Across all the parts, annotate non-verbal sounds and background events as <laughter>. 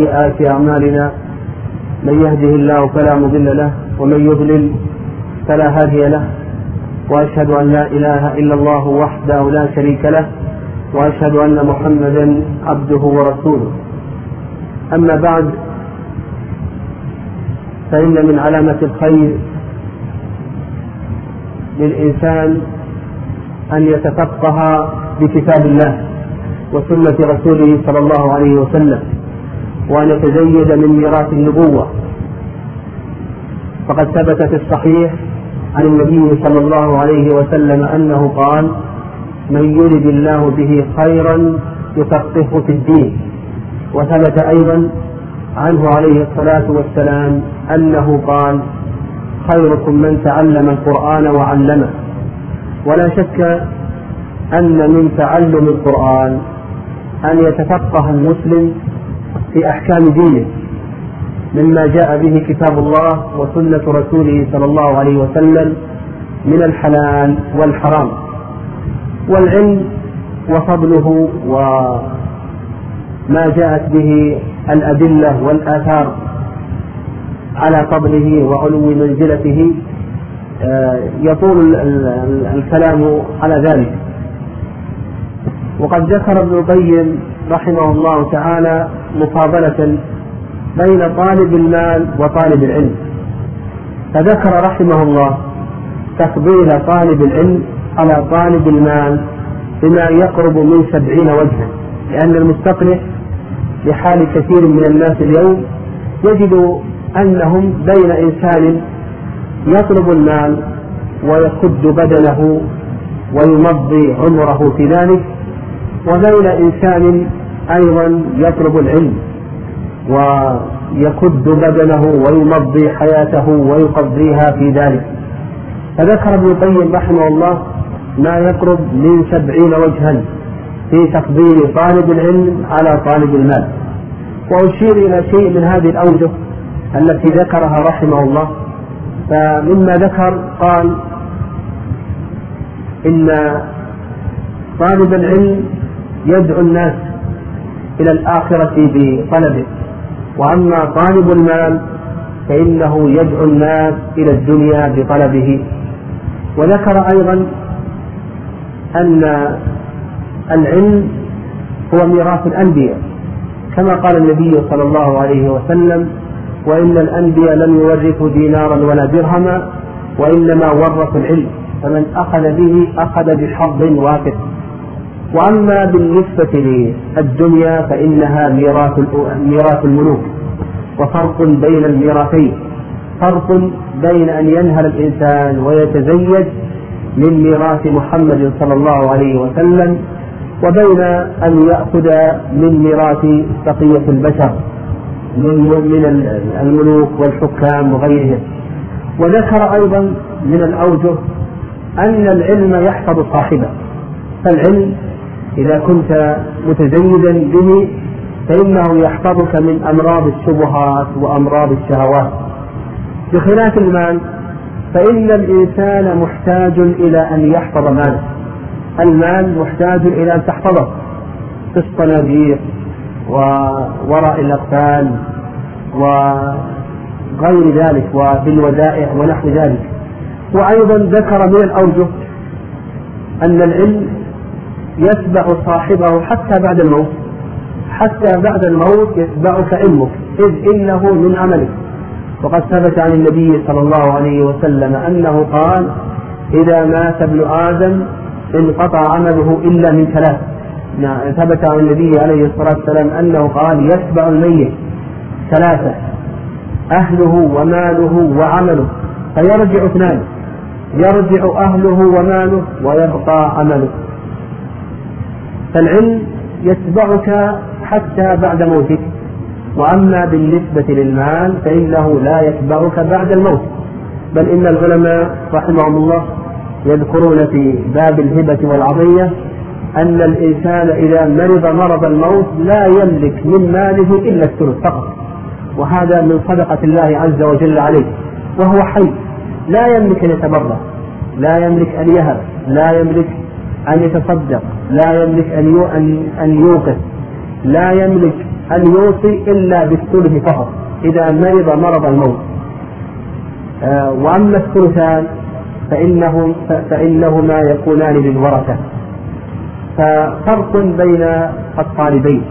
سيئات أعمالنا من يهده الله فلا مضل له ومن يضلل فلا هادي له وأشهد أن لا إله إلا الله وحده لا شريك له وأشهد أن محمدا عبده ورسوله. أما بعد فإن من علامة الخير للإنسان أن يتفقه بكتاب الله وسنة رسوله صلى الله عليه وسلم. وأن يتزيد من ميراث النبوة. فقد ثبت في الصحيح عن النبي صلى الله عليه وسلم أنه قال من يرد الله به خيرا يفقهه في الدين. وثبت أيضا عنه عليه الصلاة والسلام أنه قال خيركم من تعلم القرآن وعلمه. ولا شك أن من تعلم القرآن أن يتفقه المسلم في أحكام دينه مما جاء به كتاب الله وسنة رسوله صلى الله عليه وسلم من الحلال والحرام. والعلم وفضله وما جاءت به الأدلة والآثار على فضله وعلو منزلته آه، يطول الكلام على ذلك. وقد ذكر ابن القيم رحمه الله تعالى مفاضلة بين طالب المال وطالب العلم. فذكر رحمه الله تفضيل طالب العلم على طالب المال بما يقرب من سبعين وجها لأن المستقرئ لحال كثير من الناس اليوم يجد أنهم بين إنسان يطلب المال ويكد بدنه ويمضي عمره في ذلك وبين إنسان أيضا يطلب العلم ويكد بدنه ويمضي حياته ويقضيها في ذلك. فذكر ابن القيم رحمه الله ما يقرب من سبعين وجها في تفضيل طالب العلم على طالب المال. وأشير إلى شيء من هذه الأوجه التي ذكرها رحمه الله. فمما ذكر قال إن طالب العلم يدعو الناس إلى الآخرة بطلبه. وأما طالب المال فإنه يدعو الناس إلى الدنيا بطلبه. وذكر أيضا أن العلم هو ميراث الأنبياء. كما قال النبي صلى الله عليه وسلم وإن الأنبياء لم يورثوا دينارا ولا درهما وإنما ورثوا العلم. فمن أخذ به أخذ بحظ وافر وأما بالنسبة للدنيا فإنها ميراث ميراث الملوك وفرق بين الميراثين فرق بين أن ينهل الإنسان ويتزيد من ميراث محمد صلى الله عليه وسلم وبين أن يأخذ من ميراث بقية البشر من الملوك والحكام وغيرهم. وذكر أيضا من الأوجه أن العلم يحفظ صاحبه فالعلم إذا كنت متزيدا به فإنه يحفظك من أمراض الشبهات وأمراض الشهوات. بخلاف المال فإن الإنسان محتاج إلى أن يحفظ ماله. المال محتاج إلى أن تحفظه. في الصناديق ووراء الأقفال وغير ذلك وبالودائع ونحو ذلك. وأيضا ذكر من الأوجه أن العلم يتبع صاحبه حتى بعد الموت. حتى بعد الموت يتبعك علمك إذ إنه من عملك. وقد ثبت عن النبي صلى الله عليه وسلم أنه قال إذا مات ابن آدم انقطع عمله إلا من ثلاث. نعم ثبت عن النبي عليه الصلاة والسلام أنه قال يتبع الميت ثلاثة أهله وماله وعمله فيرجع اثنان يرجع أهله وماله ويبقى عمله. فالعلم يتبعك حتى بعد موتك. وأما بالنسبة للمال فإنه لا يتبعك بعد الموت. بل إن العلماء رحمهم الله يذكرون في باب الهبة والعطية أن الإنسان إذا مرض مرض الموت لا يملك من ماله إلا الثلث فقط. وهذا من صدقة الله عز وجل عليه. وهو حي. لا يملك أن يتبرع لا يملك أن يهب لا يملك أن يتصدق لا يملك أن أن يوقف لا يملك أن يوصي إلا بالثلث فقط إذا مرض مرض الموت. آه، وأما الثلثان فإنهم فإنهما يكونان للورثة ففرق بين الطالبين.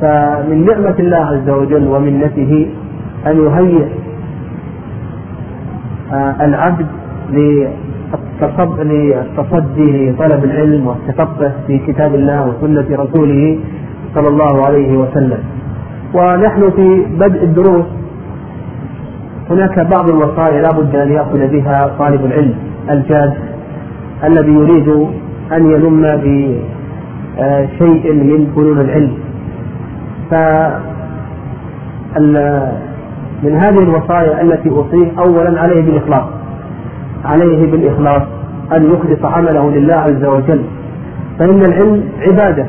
فمن نعمة الله عز وجل ومنته أن يهيئ آه، العبد للتصدي لطلب العلم والتفقه في كتاب الله وسنة رسوله صلى الله عليه وسلم. ونحن في بدء الدروس. هناك بعض الوصايا لا بد أن يأخذ بها طالب العلم الجاد الذي يريد أن يلم بشيء من فنون العلم. ف من هذه الوصايا التي أوصيه أولا عليه بالإخلاص عليه بالإخلاص أن يخلص عمله لله عز وجل. فإن العلم عبادة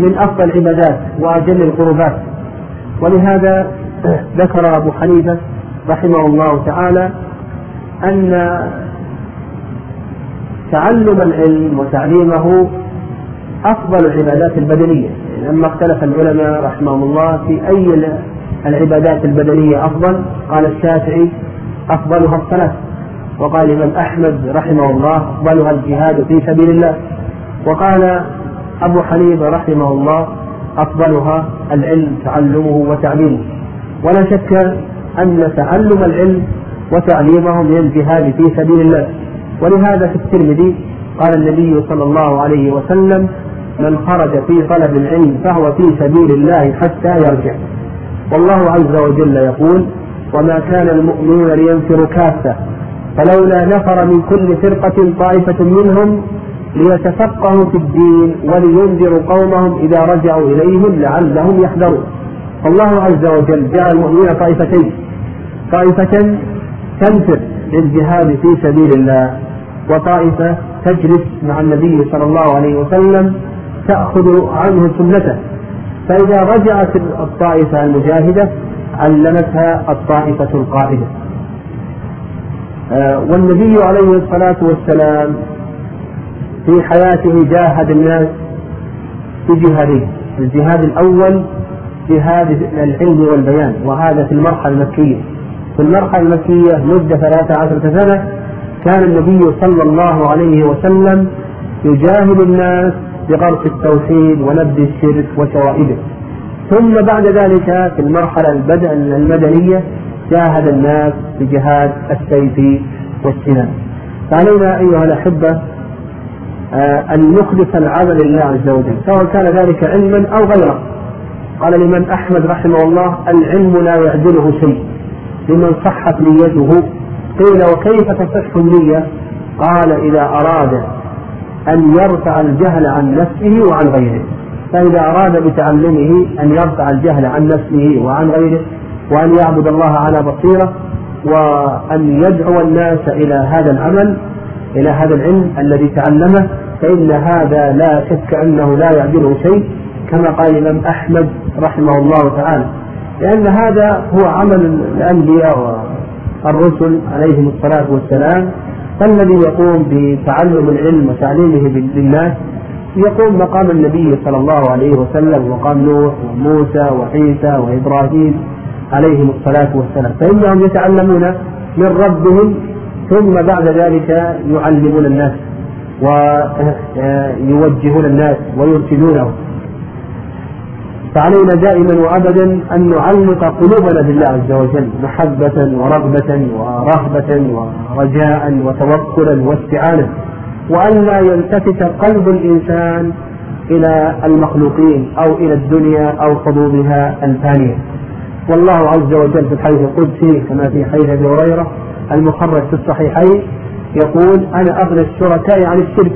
من أفضل العبادات وأجل القربات ولهذا <clears throat> ذكر أبو حنيفة رحمه الله تعالى أن تعلم العلم وتعليمه أفضل العبادات البدنية. لما اختلف العلماء رحمهم الله في أي العبادات البدنية أفضل قال الشافعي أفضلها الصلاة وقال الإمام أحمد رحمه الله أفضلها الجهاد في سبيل الله. وقال أبو حنيفة رحمه الله أفضلها العلم تعلمه وتعليمه. ولا شك أن تعلم العلم وتعليمه من الجهاد في سبيل الله. ولهذا في الترمذي قال النبي صلى الله عليه وسلم من خرج في طلب العلم فهو في سبيل الله حتى يرجع. والله عز وجل يقول وما كان المؤمنون لينفروا كافة فلولا نفر من كل فرقة طائفة منهم ليتفقهوا في الدين ولينذروا قومهم إذا رجعوا إليهم لعلهم يحذرون. الله عز وجل جعل المؤمنين طائفتين. طائفة تنفر للجهاد في سبيل الله وطائفة تجلس مع النبي صلى الله عليه وسلم تأخذ عنه سنته. فإذا رجعت الطائفة المجاهدة علمتها الطائفة القائدة. والنبي عليه الصلاة والسلام في حياته جاهد الناس بجهادين الجهاد الأول جهاد العلم والبيان وهذا في المرحلة المكية. في المرحلة المكية مدة ثلاثة عشرة سنة كان النبي صلى الله عليه وسلم يجاهد الناس بغرس التوحيد ونبذ الشرك وشوائبه ثم بعد ذلك في المرحلة المدنية جاهد الناس بجهاد السيف والسنان. فعلينا أيها الأحبة آه، أن نخلص العمل لله عز وجل سواء كان ذلك علما أو غيره. قال الإمام أحمد رحمه الله العلم لا يعدله شيء. لمن صحت نيته قيل وكيف تصح النية؟ قال إذا أراد أن يرفع الجهل عن نفسه وعن غيره. فإذا أراد بتعلمه أن يرفع الجهل عن نفسه وعن غيره وأن يعبد الله على بصيرة وأن يدعو الناس إلى هذا العمل إلى هذا العلم الذي تعلمه فإن هذا لا شك أنه لا يعدله شيء كما قال الإمام أحمد رحمه الله تعالى. لأن هذا هو عمل الأنبياء والرسل عليهم الصلاة والسلام. فالذي يقوم بتعلم العلم وتعليمه للناس يقوم مقام النبي صلى الله عليه وسلم وقام نوح وموسى وعيسى وإبراهيم. عليهم الصلاة والسلام. فإنهم يتعلمون من ربهم ثم بعد ذلك يعلمون الناس ويوجهون الناس ويرشدونهم فعلينا دائما وابدا أن نعلق قلوبنا بالله عز وجل محبة ورغبة ورهبة ورجاء وتوكلا واستعانة وأن لا يلتفت قلب الإنسان إلى المخلوقين أو إلى الدنيا أو حظوظها الفانية. والله عز وجل في الحديث القدسي كما في حديث أبي هريرة المخرج في الصحيحين يقول أنا أغنى الشركاء عن الشرك.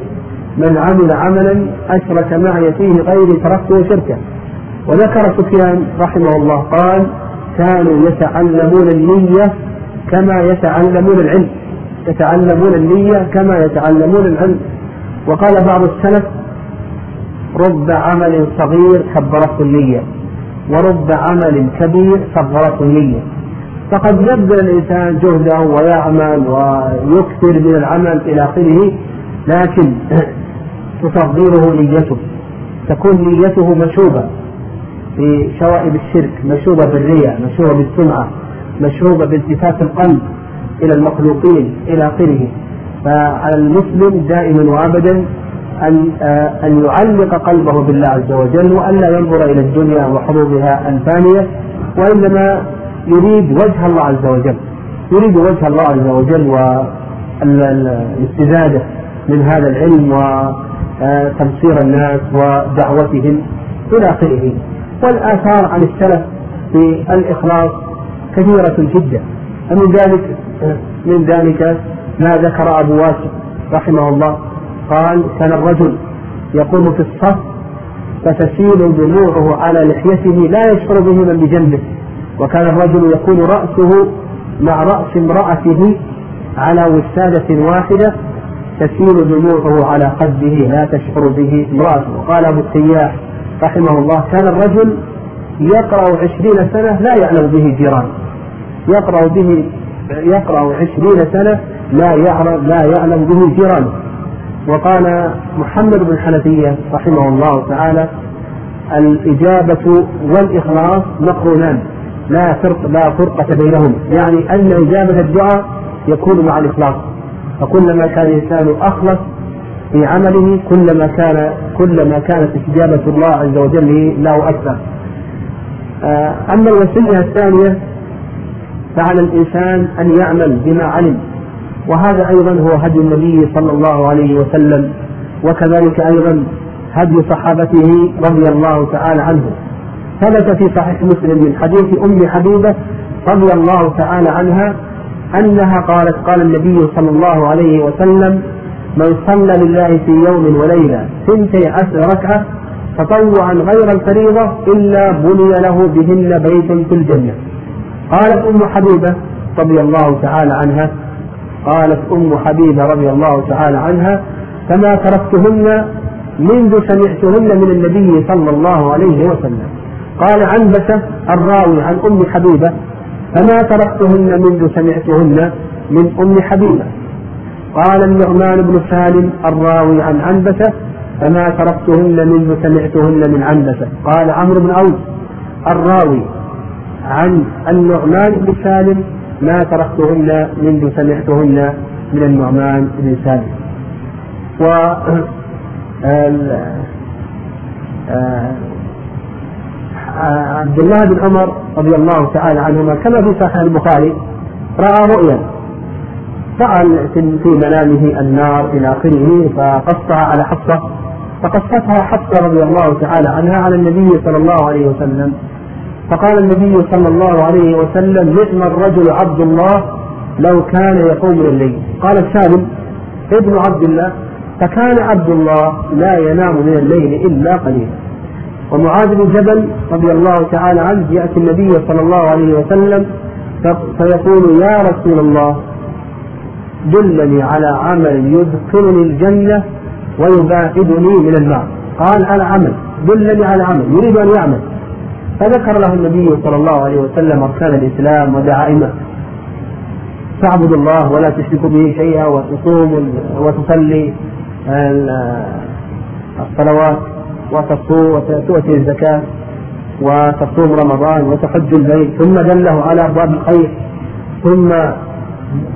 من عمل عملا أشرك معي فيه غيري تركته شركا وذكر سفيان رحمه الله قال كانوا يتعلمون النية كما يتعلمون العلم. يتعلمون النية كما يتعلمون العلم. وقال بعض السلف رب عمل صغير كبرته النية. ورب عمل كبير صغرته النية فقد يبذل الإنسان جهده ويعمل ويكثر من العمل إلى آخره لكن <clears throat> تصغره نيته تكون نيته مشوبة في شوائب الشرك مشوبة بالرياء مشوبة بالسمعة مشوبة بالتفات القلب إلى المخلوقين إلى آخره. فعلى المسلم دائما وأبدا أن آه، أن يعلق قلبه بالله عز وجل وألا ينظر إلى الدنيا وحظوظها الفانية وإنما يريد وجه الله عز وجل. يريد وجه الله عز وجل والاستزادة من هذا العلم وتبصير الناس ودعوتهم إلى آخره. والآثار عن السلف في الإخلاص كثيرة جدا. ومن ذلك من ذلك ما ذكر أبو واسع رحمه الله. قال كان الرجل يقوم في الصف فتسيل دموعه على لحيته لا يشعر به من بجنبه. وكان الرجل يكون رأسه مع رأس امرأته على وسادة واحدة تسيل دموعه على خده لا تشعر به امرأته. وقال أبو التياح رحمه الله كان الرجل يقرأ عشرين سنة لا يعلم به جيران. يقرأ به يقرأ عشرين سنة لا يعلم لا يعلم به جيرانه وقال محمد بن الحنفية رحمه الله تعالى الإجابة والإخلاص مقرونان لا فرق لا فرقة بينهما يعني أن إجابة الدعاء يكون مع الإخلاص. فكلما كان الإنسان أخلص في عمله كلما كان كلما كانت استجابة الله عز وجل له أكثر. آه، أما الوسيلة الثانية فعلى الإنسان أن يعمل بما علم. وهذا أيضا هو هدي النبي صلى الله عليه وسلم وكذلك أيضا هدي صحابته رضي الله تعالى عنهم. ثبت في صحيح مسلم من حديث أم حبيبة رضي الله تعالى عنها أنها قالت قال النبي صلى الله عليه وسلم من صلى لله في يوم وليلة ثنتي عشر ركعة تطوعا غير الفريضة إلا بني له بهن بيت في الجنة. قالت أم حبيبة رضي الله تعالى عنها قالت أم حبيبة رضي الله تعالى عنها فما تركتهن منذ سمعتهن من النبي صلى الله عليه وسلم. قال عنبسة الراوي عن أم حبيبة فما تركتهن منذ سمعتهن من أم حبيبة. قال النعمان بن سالم الراوي عن عنبسة فما تركتهن منذ سمعتهن من عنبسة. قال عمرو بن أوس الراوي عن النعمان بن سالم ما تركتهن منذ سمعتهن من النعمان بن سالم. و عبد الله بن عمر رضي الله تعالى عنهما كما في صحيح البخاري رأى رؤيا. رأى في منامه النار إلى آخره فقصها على حفصة فقصتها حفصة رضي الله تعالى عنها على النبي صلى الله عليه وسلم. فقال النبي صلى الله عليه وسلم نعم الرجل عبد الله لو كان يقوم الليل قال سالم ابن عبد الله فكان عبد الله لا ينام من الليل إلا قليلا. ومعاذ بن جبل رضي الله تعالى عنه يأتي النبي صلى الله عليه وسلم فيقول يا رسول الله دلني على عمل يدخلني الجنة ويباعدني من النار. قال على عمل دلني على عمل يريد أن يعمل. فذكر له النبي صلى الله عليه وسلم أركان الإسلام ودعائمه. تعبد الله ولا تشرك به شيئا وتصوم وتصلي الصلوات وتصوم وتؤتي الزكاة وتصوم رمضان وتحج البيت. ثم دله على أبواب الخير. ثم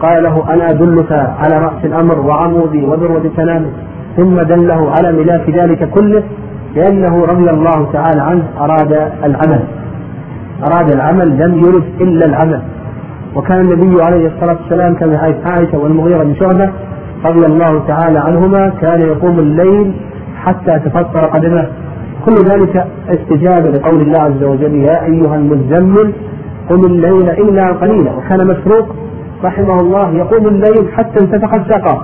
قال له أنا أدلك على رأس الأمر وعمودي وذروة سلامه ثم دله على ملاك ذلك كله. لأنه رضي الله تعالى عنه أراد العمل. أراد العمل لم يرد إلا العمل. وكان النبي عليه الصلاة والسلام كما حديث عائشة والمغيرة بن شعبة رضي الله تعالى عنهما كان يقوم الليل حتى تفطر قدمه كل ذلك استجابة لقول الله عز وجل يا أيها المزمل قم الليل إلا قليلا. وكان مسروق رحمه الله يقوم الليل حتى انتفخت ساقه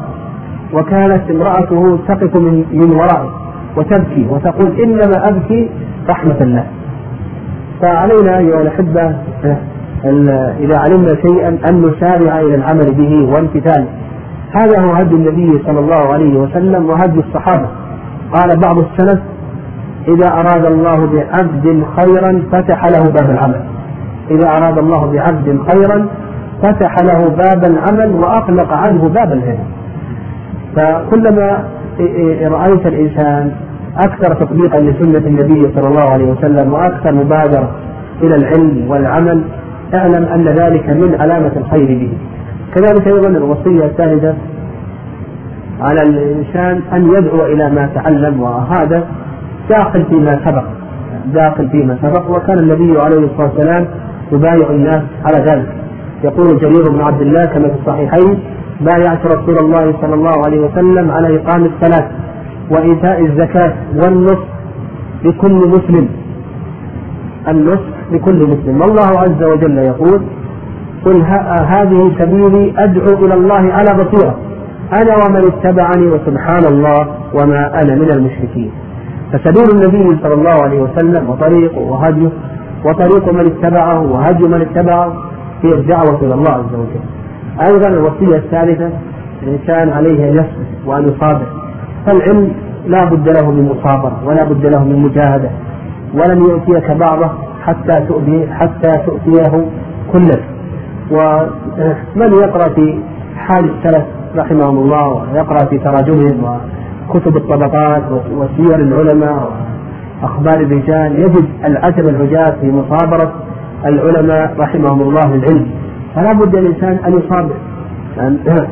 وكانت امرأته تقف من, من ورائه. وتبكي وتقول إنما أبكي رحمة الله. فعلينا أيها الأحبة إذا علمنا شيئا أن نسارع إلى العمل به وامتثاله. هذا هو هدي النبي صلى الله عليه وسلم وهدي الصحابة. قال بعض السلف إذا أراد الله بعبد خيرا فتح له باب العمل. إذا أراد الله بعبد خيرا فتح له باب العمل وأغلق عنه باب العلم فكلما رأيت الإنسان أكثر تطبيقا لسنة النبي صلى الله عليه وسلم وأكثر مبادرة إلى العلم والعمل أعلم أن ذلك من علامة الخير به. كذلك أيضا الوصية الثالثة على الإنسان أن يدعو إلى ما تعلم وهذا داخل فيما سبق داخل فيما سبق وكان النبي عليه الصلاة والسلام يبايع الناس على ذلك. يقول جرير بن عبد الله كما في الصحيحين بايعت رسول الله صلى الله عليه وسلم على إقام الصلاة وإيتاء الزكاة والنصح لكل مسلم. النصح لكل مسلم. والله عز وجل يقول قل هذه سبيلي أدعو إلى الله على بصيرة. أنا ومن اتبعني وسبحان الله وما أنا من المشركين. فسبيل النبي صلى الله عليه وسلم وطريقه وهديه وطريق من اتبعه وهدي من اتبعه هي الدعوة إلى الله عز وجل. أيضا الوصية الثالثة الإنسان عليه أن يصبر وأن يصابر. فالعلم لا بد له من مصابرة ولا بد له من مجاهدة ولن يؤتيك بعضه حتى تؤتي حتى تؤتيه كلك ومن يقرأ في حال السلف رحمهم الله ويقرأ في تراجمهم وكتب الطبقات وسير العلماء وأخبار الرجال يجد العجب العجاب في مصابرة العلماء رحمهم الله للعلم. فلا بد للإنسان أن يصابر. <clears throat>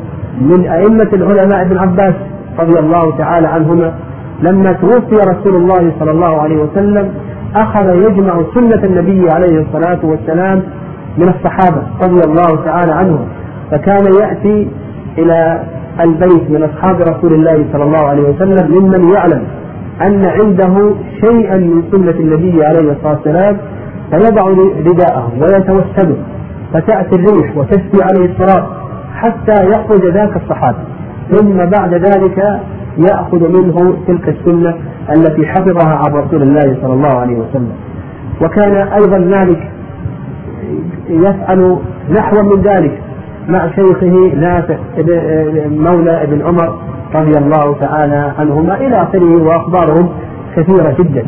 من أئمة العلماء ابن عباس رضي الله تعالى عنهما لما توفي رسول الله صلى الله عليه وسلم أخذ يجمع سنة النبي عليه الصلاة والسلام من الصحابة رضي الله تعالى عنهم. فكان يأتي إلى البيت من أصحاب رسول الله صلى الله عليه وسلم ممن يعلم أن عنده شيئا من سنة النبي عليه الصلاة والسلام فيضع رداءه ويتوسده فتأتي الريح وتسري عليه الصلاة حتى يخرج ذاك الصحابي. ثم بعد ذلك يأخذ منه تلك السنة التي حفظها عن رسول الله صلى الله عليه وسلم. وكان أيضا مالك يفعل نحو من ذلك مع شيخه نافع مولى ابن عمر رضي الله تعالى عنهما إلى آخره وأخبارهم كثيرة جدا.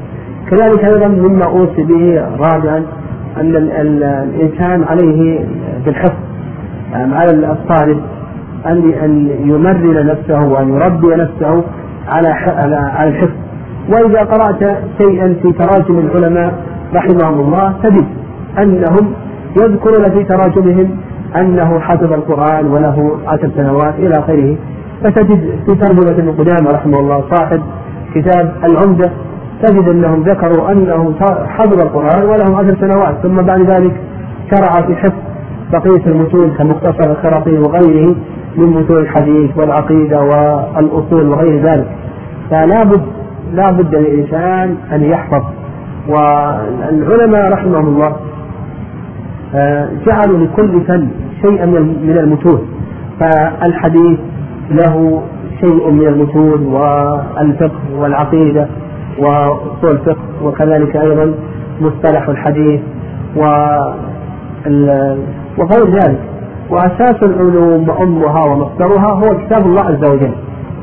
كذلك أيضا مما أوصي به رابعا أن الإنسان عليه بالحفظ يعني على الطالب أن أن يمرن نفسه وأن يربي نفسه على على الحفظ. وإذا قرأت شيئا في تراجم العلماء رحمهم الله تجد أنهم يذكرون في تراجمهم أنه حفظ القرآن وله عشر سنوات إلى آخره. فتجد في ترجمة ابن قدامة رحمه الله صاحب كتاب العمدة تجد أنهم ذكروا أنه حفظ القرآن وله عشر سنوات ثم بعد ذلك شرع في حفظ بقية المتون كمختصر الخرقي وغيره من متون الحديث والعقيدة والأصول وغير ذلك. فلا بد لا بد للإنسان أن يحفظ. والعلماء رحمهم الله آه، جعلوا لكل فن شيئا من المتون. فالحديث له شيء من المتون والفقه والعقيدة. وأصول الفقه وكذلك أيضا مصطلح الحديث و وغير ذلك. وأساس العلوم وأمها ومصدرها هو كتاب الله عز وجل.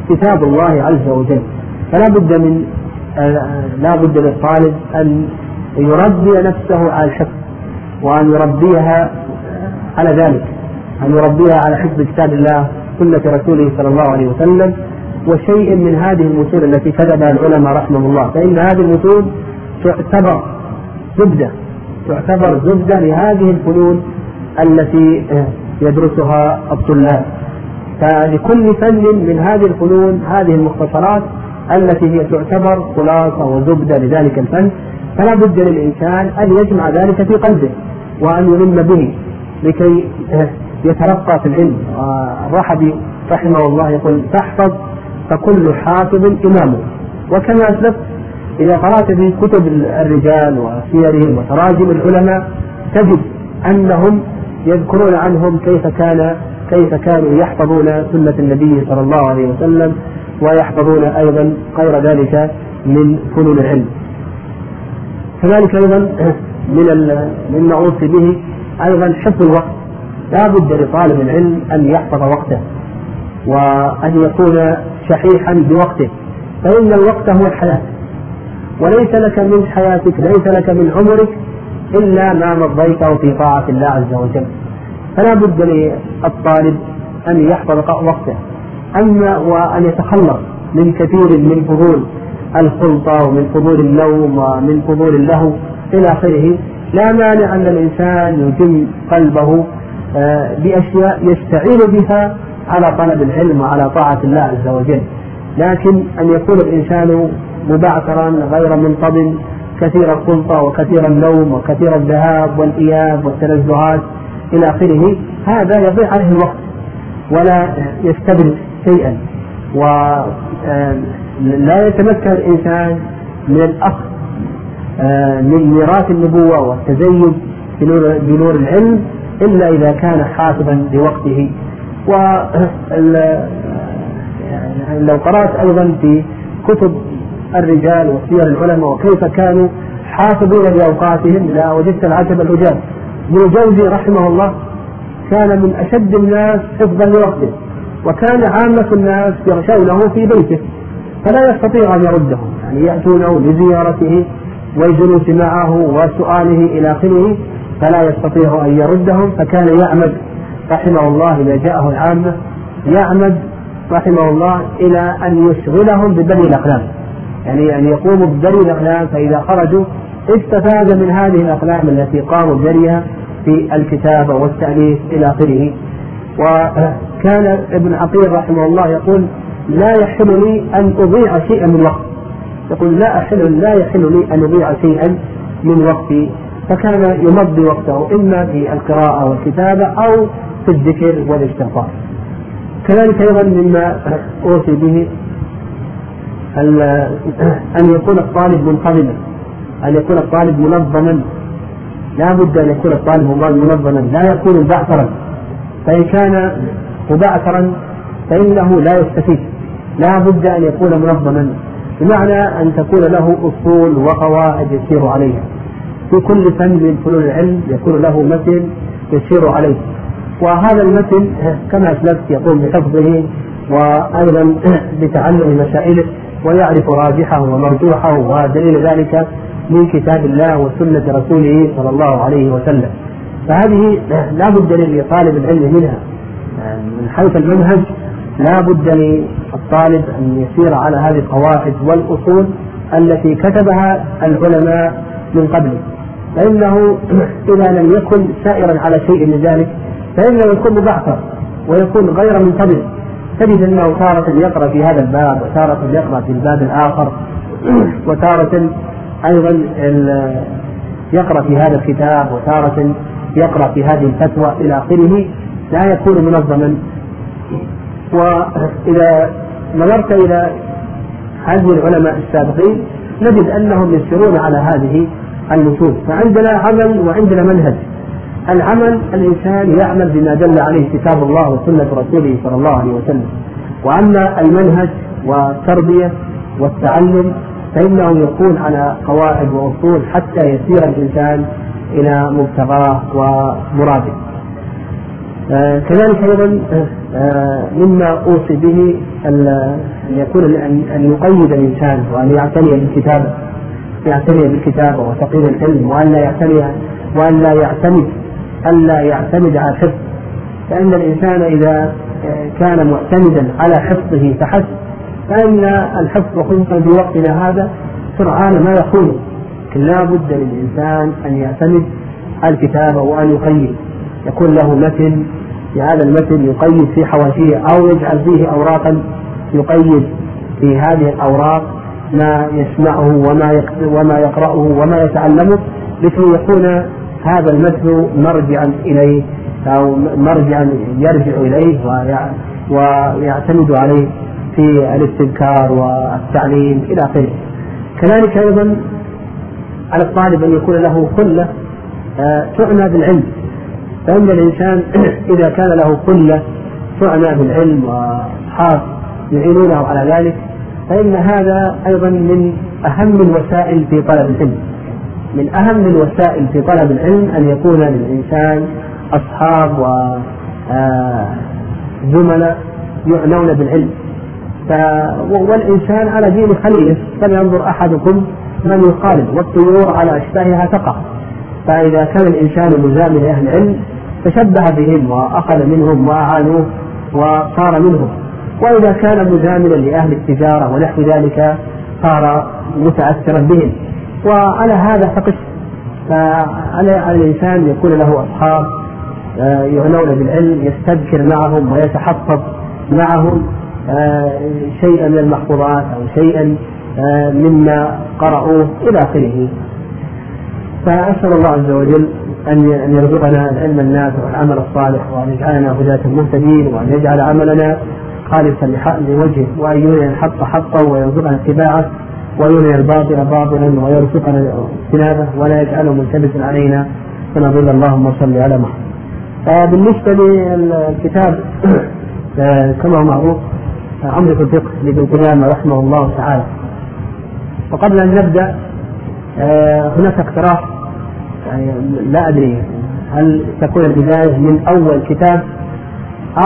كتاب الله عز وجل. فلا بد من لا بد للطالب أن يربي نفسه على الحفظ وأن يربيها على ذلك. أن يربيها على حفظ كتاب الله سنة رسوله صلى الله عليه وسلم. وشيء من هذه المتون التي كتبها العلماء رحمه الله. فإن هذه المتون تعتبر زبدة تعتبر زبدة لهذه الفنون التي يدرسها الطلاب. فلكل فن من هذه الفنون هذه المختصرات التي هي تعتبر خلاصة وزبدة لذلك الفن فلا بد للإنسان أن يجمع ذلك في قلبه وأن يلم به لكي يترقى في العلم. الرحبي رحمه الله يقول تحفظ فكل حافظ إمامه. وكما أسلفت إذا قرأت في كتب الرجال وسيرهم وتراجم العلماء تجد أنهم يذكرون عنهم كيف كان كيف كانوا يحفظون سنة النبي صلى الله عليه وسلم ويحفظون أيضا غير ذلك من فنون العلم. كذلك أيضا <clears throat> من مما أوصي به أيضا حفظ الوقت. لا بد لطالب العلم أن يحفظ وقته وأن يكون شحيحا بوقته. فإن الوقت هو الحياة. وليس لك من حياتك ليس لك من عمرك إلا ما مضيته في طاعة الله عز وجل. فلا بد للطالب أن يحفظ وقته. أما وأن يتخلص من كثير من فضول الخلطة ومن فضول النوم ومن فضول اللهو إلى آخره لا مانع أن الإنسان يجم قلبه آه، بأشياء يستعين بها على طلب العلم وعلى طاعة الله عز وجل. لكن أن يكون الإنسان مبعثرا غير منتظم كثير الخلطة وكثير النوم وكثير الذهاب والإياب والتنزهات إلى آخره هذا يضيع عليه الوقت ولا يستبرئ شيئا. ولا يتمكن الإنسان من الأخذ آه، من ميراث النبوة والتزين بنور, بنور العلم إلا إذا كان حافظا لوقته و يعني لو قرأت أيضا في كتب الرجال وسير العلماء وكيف كانوا حافظون لأوقاتهم لا وجدت العجب العجاب. ابن الجوزي رحمه الله كان من أشد الناس حفظا لوقته وكان عامة الناس يغشونه في بيته فلا يستطيع أن يردهم يعني يأتونه لزيارته والجلوس معه وسؤاله إلى آخره فلا يستطيع أن يردهم فكان يعمد رحمه الله إذا جاءه العامة يعمد رحمه الله إلى أن يشغلهم ببني الأقلام يعني أن يقوموا ببني الأقلام فإذا خرجوا استفاد من هذه الأقلام التي قاموا ببنيها في الكتابة والتأليف إلى آخره. وكان ابن عقيل رحمه الله يقول لا يحل لي أن أضيع شيئا من وقت يقول لا أحل لا يحل لي أن أضيع شيئا من وقتي. فكان يمضي وقته إما في القراءة والكتابة أو في الذكر والاستغفار. كذلك أيضا مما أوصي به <clears throat> أن يكون الطالب منتظما أن يكون الطالب منظما. لا بد أن يكون الطالب منظما لا يكون بعثرا فإن كان مبعثرا فإنه لا يستفيد. لا بد أن يكون منظما بمعنى أن تكون له أصول وقواعد يسير عليها. في كل فن من فنون العلم يكون له متن يسير عليه. وهذا المتن كما أسلفت يقوم بحفظه وأيضا <clears throat> بتعلم مسائله ويعرف راجحه ومرجوحه ودليل ذلك من كتاب الله وسنة رسوله صلى الله عليه وسلم. فهذه لا بد لطالب العلم منها. من حيث المنهج لا بد للطالب أن يسير على هذه القواعد والأصول التي كتبها العلماء من قبله فإنه <clears throat> إذا لم يكن سائرا على شيء من ذلك فإنه يكون مبعثر ويكون غير منتظم تجد أنه تارة يقرأ في هذا الباب وتارة يقرأ في الباب الآخر <clears throat> وتارة أيضا يقرأ في هذا الكتاب وتارة يقرأ في هذه الفتوى إلى آخره لا يكون منظما. وإذا نظرت إلى هذه العلماء السابقين نجد أنهم يسيرون على هذه النصوص. فعندنا عمل وعندنا منهج. العمل الإنسان يعمل بما دل عليه كتاب الله وسنة رسوله صلى الله عليه وسلم. وأما المنهج والتربية والتعلم فإنه يكون على قواعد وأصول حتى يسير الإنسان إلى مبتغاه ومراده آه كذلك أيضا آه مما أوصي به أن يكون أن يقيد الإنسان وأن يعتني بالكتابة يعتني بالكتابة وتقييد العلم وأن لا يعتني وأن لا يعتمد ألا يعتمد على الحفظ. فإن الإنسان إذا كان معتمدا على حفظه فحسب. فإن الحفظ خصوصا في وقتنا هذا سرعان ما يكون لا بد للإنسان أن يعتمد على الكتابة وأن يقيد. يكون له متن. في هذا المتن يقيد في حواشيه أو يجعل فيه أوراقا يقيد في هذه الأوراق. ما يسمعه وما وما يقرأه وما يتعلمه لكي يكون هذا المتن مرجعا إليه أو مرجعا يرجع إليه ويعتمد عليه في الاستذكار والتعليم إلى آخره. كذلك أيضا على الطالب أن يكون له خلة آه، تعنى بالعلم. فإن الإنسان <clears throat> إذا كان له خلة تعنى بالعلم وأصحاب يعينونه على ذلك فإن هذا أيضا من أهم الوسائل في طلب العلم. من أهم الوسائل في طلب العلم أن يكون للإنسان أصحاب وزملاء آه، يعنون بالعلم. والإنسان على دين خليله فلينظر أحدكم من يخالف والطيور على أشباهها تقع. فإذا كان الإنسان مزامن لأهل العلم تشبه بهم وأخذ منهم وأعانوه وصار منهم. وإذا كان مزامنا لأهل التجارة ونحو ذلك صار متأثرا بهم. وعلى هذا فقس فعلى الإنسان يكون له أصحاب آه، يعنون بالعلم يستذكر معهم ويتحفظ معهم آه، شيئا من المحفوظات أو شيئا آه، مما قرأوه إلى آخره. فأسأل الله عز وجل أن أن يرزقنا العلم النافع والعمل الصالح وأن يجعلنا هداة مهتدين وأن يجعل عملنا خالصا لوجهه وأن يرينا الحق حقا ويرزقنا اتباعه ويرينا الباطل باطلا ويرزقنا اجتنابه ولا يجعله ملتبسا علينا فنضل اللهم صل على محمد. بالنسبة للكتاب <coughs> آه، كما هو معروف عمدة الفقه لابن قدامة رحمه الله تعالى. وقبل أن نبدأ آه، هناك اقتراح يعني لا أدري هل تكون البداية من أول كتاب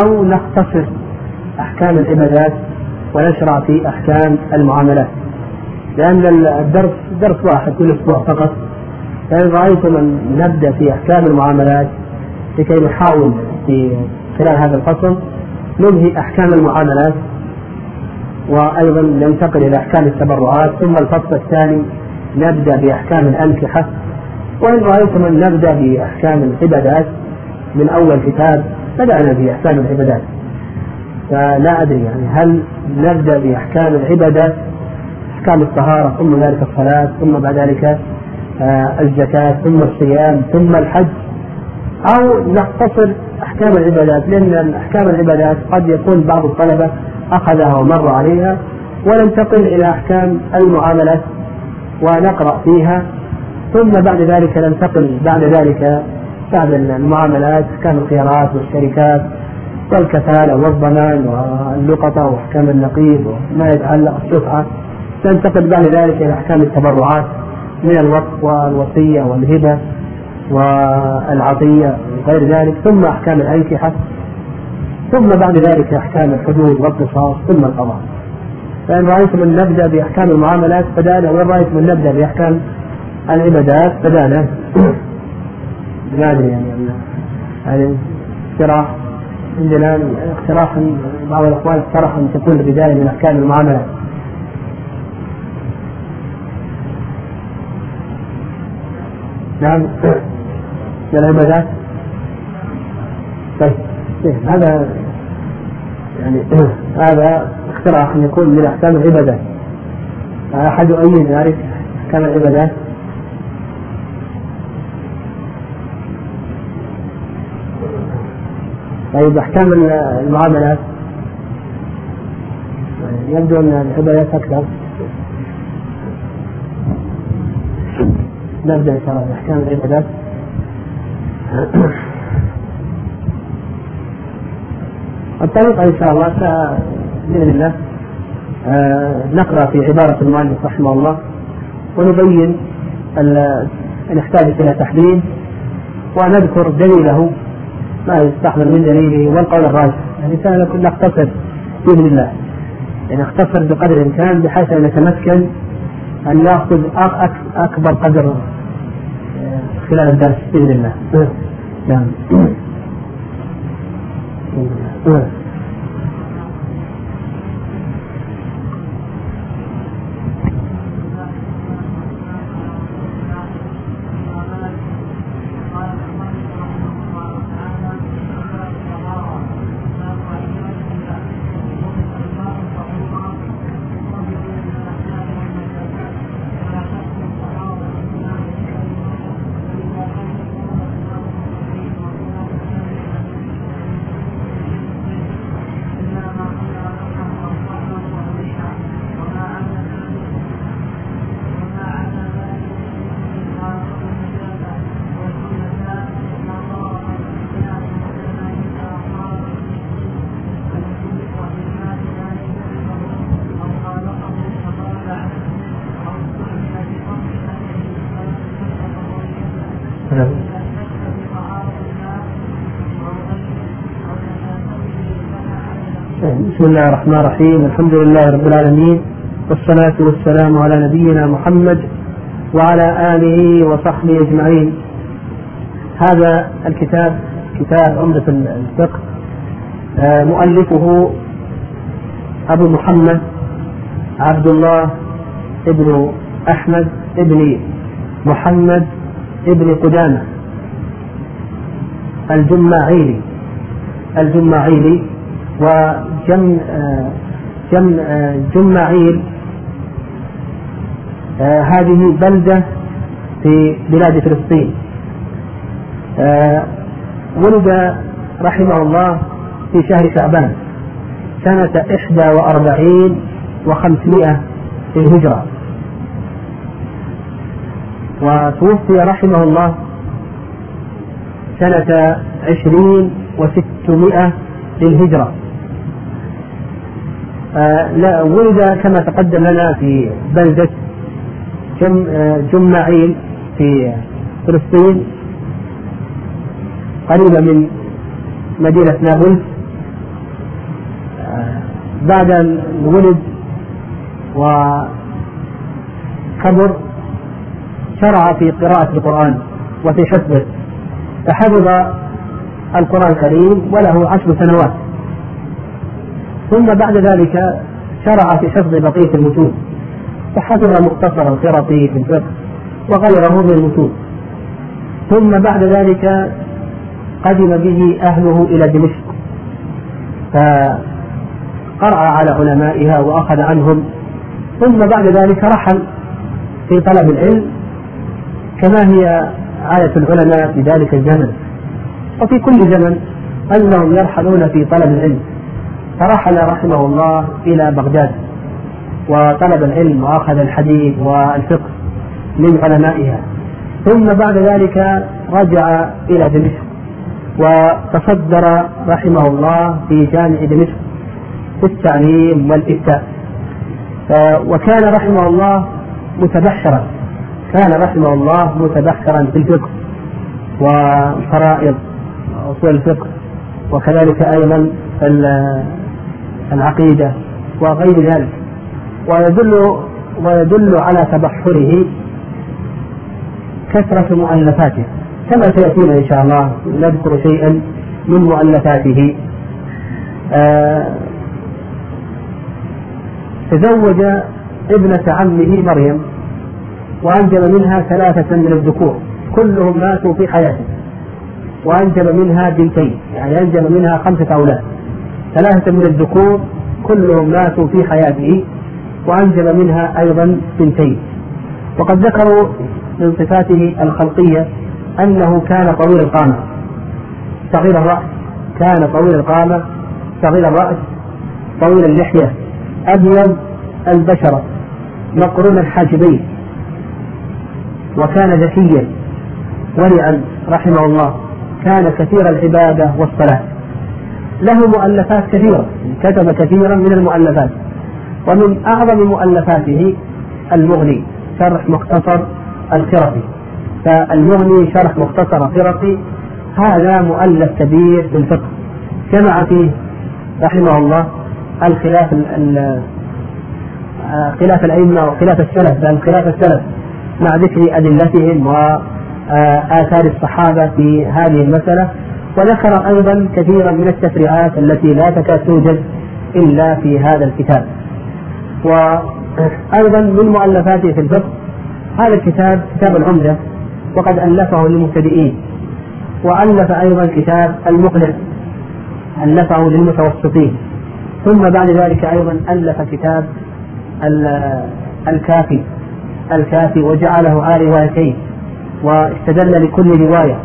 أو نختصر أحكام العبادات ونشرع في أحكام المعاملات. لأن الدرس درس واحد كل أسبوع فقط. فإن رأيتم أن نبدأ في أحكام المعاملات لكي نحاول في خلال هذا الفصل ننهي أحكام المعاملات وأيضا ننتقل إلى أحكام التبرعات. ثم الفصل الثاني نبدأ بأحكام الأنكحة. وإن رأيتم أن نبدأ بأحكام العبادات من أول كتاب بدأنا بأحكام العبادات. فلا أدري يعني هل نبدأ بأحكام العبادات أحكام الطهارة ثم ذلك الصلاة ثم بعد ذلك آه، الزكاة ثم الصيام ثم الحج أو نقتصر أحكام العبادات لأن أحكام العبادات قد يكون بعض الطلبة أخذها ومر عليها وننتقل إلى أحكام المعاملات ونقرأ فيها ثم بعد ذلك ننتقل بعد ذلك بعد المعاملات أحكام الخيارات والشركات والكفالة والضمان واللقطة وأحكام النقيض وما يتعلق الشفعة ننتقل بعد ذلك إلى أحكام التبرعات من الوقف والوصية والهبة والعطية وغير ذلك ثم أحكام الأنكحة ثم بعد ذلك أحكام الحدود والقصاص ثم القضاء. فإن رأيتم أن نبدأ بأحكام المعاملات بدأنا وإن رأيتم أن نبدأ بأحكام العبادات بدأنا <coughs> ما أدري يعني هذا اقتراح عندنا اقتراح بعض الإخوان اقترح أن تكون البداية من أحكام المعاملات نعم. العبادات طيب هذا يعني <clears throat> هذا اقتراح أن يكون من أحكام العبادات أحد يؤيد ذلك أحكام العبادات طيب احكام المعاملات يبدو أن العبادات أكثر. نبدا ان شاء الله باحكام العبادات الطريقة إن شاء الله بإذن الله آه، نقرأ في عبارة المؤلف رحمه الله ونبين ان يحتاج إلى تحديد ونذكر دليله ما يستحضر من دليله والقول الراجح. يعني نختصر بإذن الله. يعني نختصر بقدر الإمكان بحيث أن نتمكن أن ناخذ أكبر قدر خلال الدرس بإذن الله. نعم. <coughs> الله الرحمن الرحيم الحمد لله رب العالمين والصلاة والسلام على نبينا محمد وعلى آله وصحبه أجمعين هذا الكتاب كتاب عمدة الفقه مؤلفه أبو محمد عبد الله ابن أحمد ابن محمد ابن قدامة الجماعيلي الجماعيلي وجم جم جماعيل هذه بلدة في بلاد فلسطين. ولد رحمه الله في شهر شعبان سنة إحدى وأربعين وخمسمائة للهجرة وتوفي رحمه الله سنة عشرين وستمائة للهجرة آه لا ولد كما تقدم لنا في بلدة جم آه جمعين في فلسطين قريبة من مدينة نابلس آه بعد أن ولد وكبر شرع في قراءة القرآن وفي حفظه. فحفظ القرآن الكريم وله عشر سنوات. ثم بعد ذلك شرع في حفظ بقية المتون. فحفظ مختصر القرطي في الفقه وغيره من المتون. ثم بعد ذلك قدم به أهله إلى دمشق. فقرأ على علمائها وأخذ عنهم. ثم بعد ذلك رحل في طلب العلم. كما هي عادة العلماء في ذلك الزمن. وفي كل زمن أنهم يرحلون في طلب العلم. فرحل رحمه الله إلى بغداد وطلب العلم وأخذ الحديث والفقه من علمائها. ثم بعد ذلك رجع إلى دمشق وتصدر رحمه الله في جامع دمشق في التعليم والإفتاء. وكان رحمه الله متبحرا كان رحمه الله متبحرا في الفقه وفرائض أصول الفقه وكذلك أيضا العقيدة وغير ذلك. ويدل ويدل على تبحره كثرة مؤلفاته كما سيأتينا إن شاء الله نذكر شيئا من مؤلفاته. آه تزوج ابنة عمه مريم وأنجب منها ثلاثة من الذكور كلهم ماتوا في حياته وأنجب منها بنتين يعني أنجب منها خمسة أولاد. ثلاثة من الذكور كلهم ماتوا في حياته وأنجب منها أيضا بنتين وقد ذكروا من صفاته الخلقية أنه كان طويل القامة. صغير الرأس كان طويل القامة. صغير الرأس طويل اللحية. أبيض البشرة مقرون الحاجبين. وكان ذكيا. ورعا رحمه الله. كان كثير العبادة والصلاة. له مؤلفات كثيرة. كتب كثيرا من المؤلفات. ومن أعظم مؤلفاته المغني شرح مختصر القرطي. فالمغني شرح مختصر القرطي هذا مؤلف كبير في الفقه. جمع فيه رحمه الله الخلاف خلاف الأئمة وخلاف السلف بل خلاف السلف مع ذكر أدلتهم وآثار الصحابة في هذه المسألة. وذكر أيضا كثيرا من التفريعات التي لا تكاد توجد إلا في هذا الكتاب. وأيضا من مؤلفاته في الفقه هذا الكتاب كتاب العمدة وقد ألفه للمبتدئين. وألف أيضا كتاب المقنع ألفه للمتوسطين. ثم بعد ذلك أيضا ألف كتاب الكافي الكافي وجعله على روايتين واستدل لكل رواية.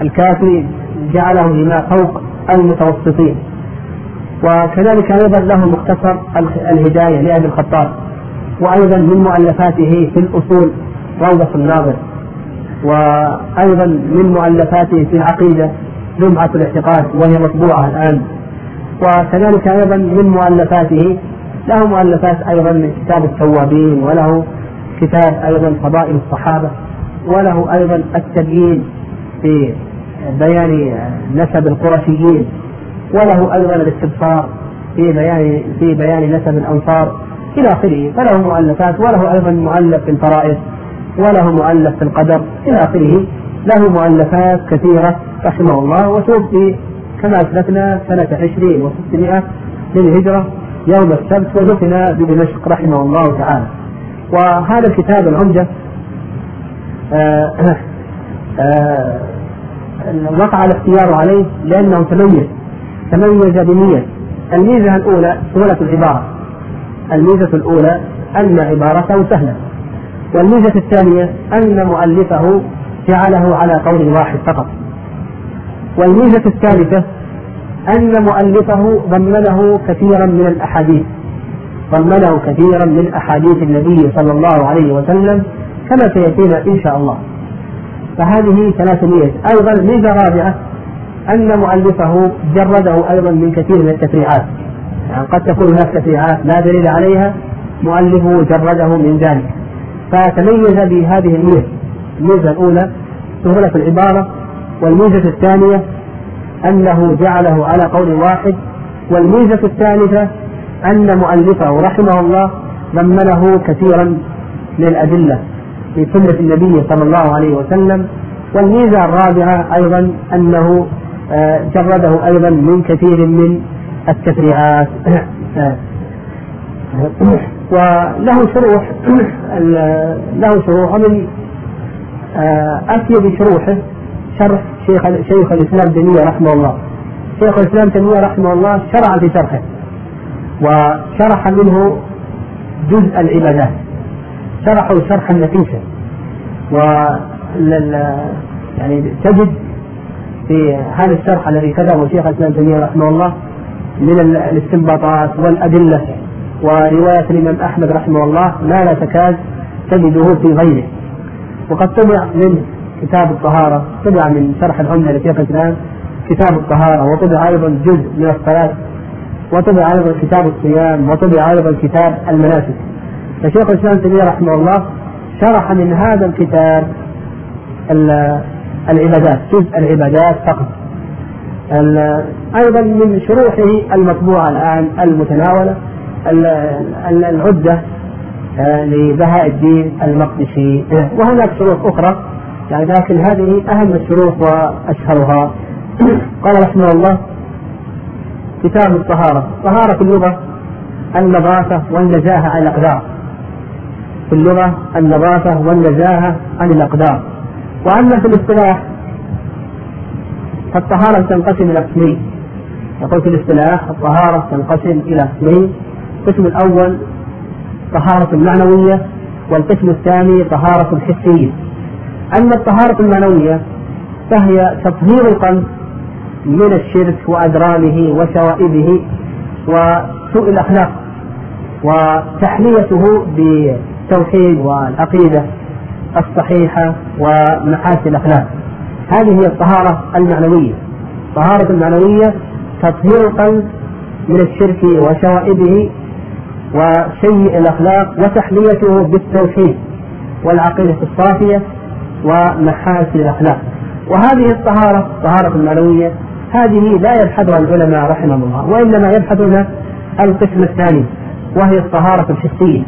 والكافي جعله لما فوق المتوسطين. وكذلك أيضا له مختصر الهداية لأبي الخطاب وأيضا من مؤلفاته في الأصول روضة الناظر وأيضا من مؤلفاته في العقيدة لمعة الاعتقاد وهي مطبوعة الآن. وكذلك أيضا من مؤلفاته له مؤلفات أيضا من كتاب التوابين وله كتاب أيضا فضائل الصحابة وله أيضا التبيين في بيان نسب القرشيين وله أيضا الاستبصار في بيان في بيان نسب الأنصار إلى آخره. فله مؤلفات وله أيضا مؤلف في الفرائض وله مؤلف في القدر إلى آخره. له مؤلفات كثيرة رحمه الله وتوفي كما أسلفنا سنة عشرين وستمائة للهجرة يوم السبت ودفن بدمشق رحمه الله تعالى. وهذا الكتاب العمدة آه آه وقع الاختيار عليه لأنه تميز تميز بنية. الميزة الأولى سهولة العبارة. الميزة الأولى أن عبارته سهلة. والميزة الثانية أن مؤلفه جعله على قول واحد فقط. والميزة الثالثة أن مؤلفه ضمنه كثيرا من الأحاديث. ضمنه كثيرا من أحاديث النبي صلى الله عليه وسلم كما سيأتينا إن شاء الله. فهذه ثلاث ميز أيضا ميزة رابعة أن مؤلفه جرده أيضا من كثير من التفريعات. يعني قد تكون هناك تفريعات لا دليل عليها مؤلفه جرده من ذلك. فتميز بهذه الميزة. الميزة الأولى سهولة العبارة والميزة الثانية أنه جعله على قول واحد والميزة الثالثة أن مؤلفه رحمه الله ضمنه كثيرا من الأدلة في سنة النبي صلى الله عليه وسلم والميزة الرابعة أيضا أنه آه، جرده أيضا من كثير من التفريعات. <coughs> وله شروح <coughs> له شروح ومن آه، أفيد شروحه شرح شيخ شيخ الإسلام تيمية رحمه الله. شيخ الإسلام تيمية رحمه الله شرع في شرحه وشرح منه جزء العبادات. شرحه شرحا نفيسا و يعني تجد في هذا الشرح الذي كتبه شيخ الإسلام تيمية رحمه الله من الاستنباطات والأدلة ورواية الإمام أحمد رحمه الله ما لا تكاد تجده في غيره. وقد طبع من كتاب الطهارة طبع من شرح العمدة لشيخ الإسلام كتاب الطهارة وطبع أيضا جزء من الصلاة وطبع أيضا كتاب الصيام وطبع أيضا كتاب المناسك. فشيخ الإسلام تيمية رحمه الله شرح من هذا الكتاب العبادات جزء العبادات فقط. أيضا من شروحه المطبوعة الآن المتناولة العدة آه، لبهاء الدين المقدسي. وهناك شروح أخرى يعني لكن هذه أهم الشروح وأشهرها. <coughs> قال رحمه الله كتاب الطهارة. طهارة اللغة النظافه والنزاهه عن الأقدار. في اللغة النظافة والنزاهة عن الأقدار. وأما في الاصطلاح فالطهارة تنقسم إلى قسمين. يقول في الاصطلاح الطهارة تنقسم إلى قسمين. القسم الأول طهارة معنوية والقسم الثاني طهارة حسية. أما الطهارة المعنوية فهي تطهير القلب من الشرك وأدرانه وشوائبه وسوء الأخلاق وتحليته بالتوحيد والعقيدة الصحيحة ومحاسن الأخلاق. هذه هي الطهارة المعنوية. الطهارة المعنوية تطهير القلب من الشرك وشوائبه وسيء الأخلاق وتحليته بالتوحيد والعقيدة الصافية ومحاسن الأخلاق. وهذه الطهارة الطهارة المعنوية هذه لا يبحثها العلماء رحمهم الله وإنما يبحثون القسم الثاني وهي الطهارة الحسية.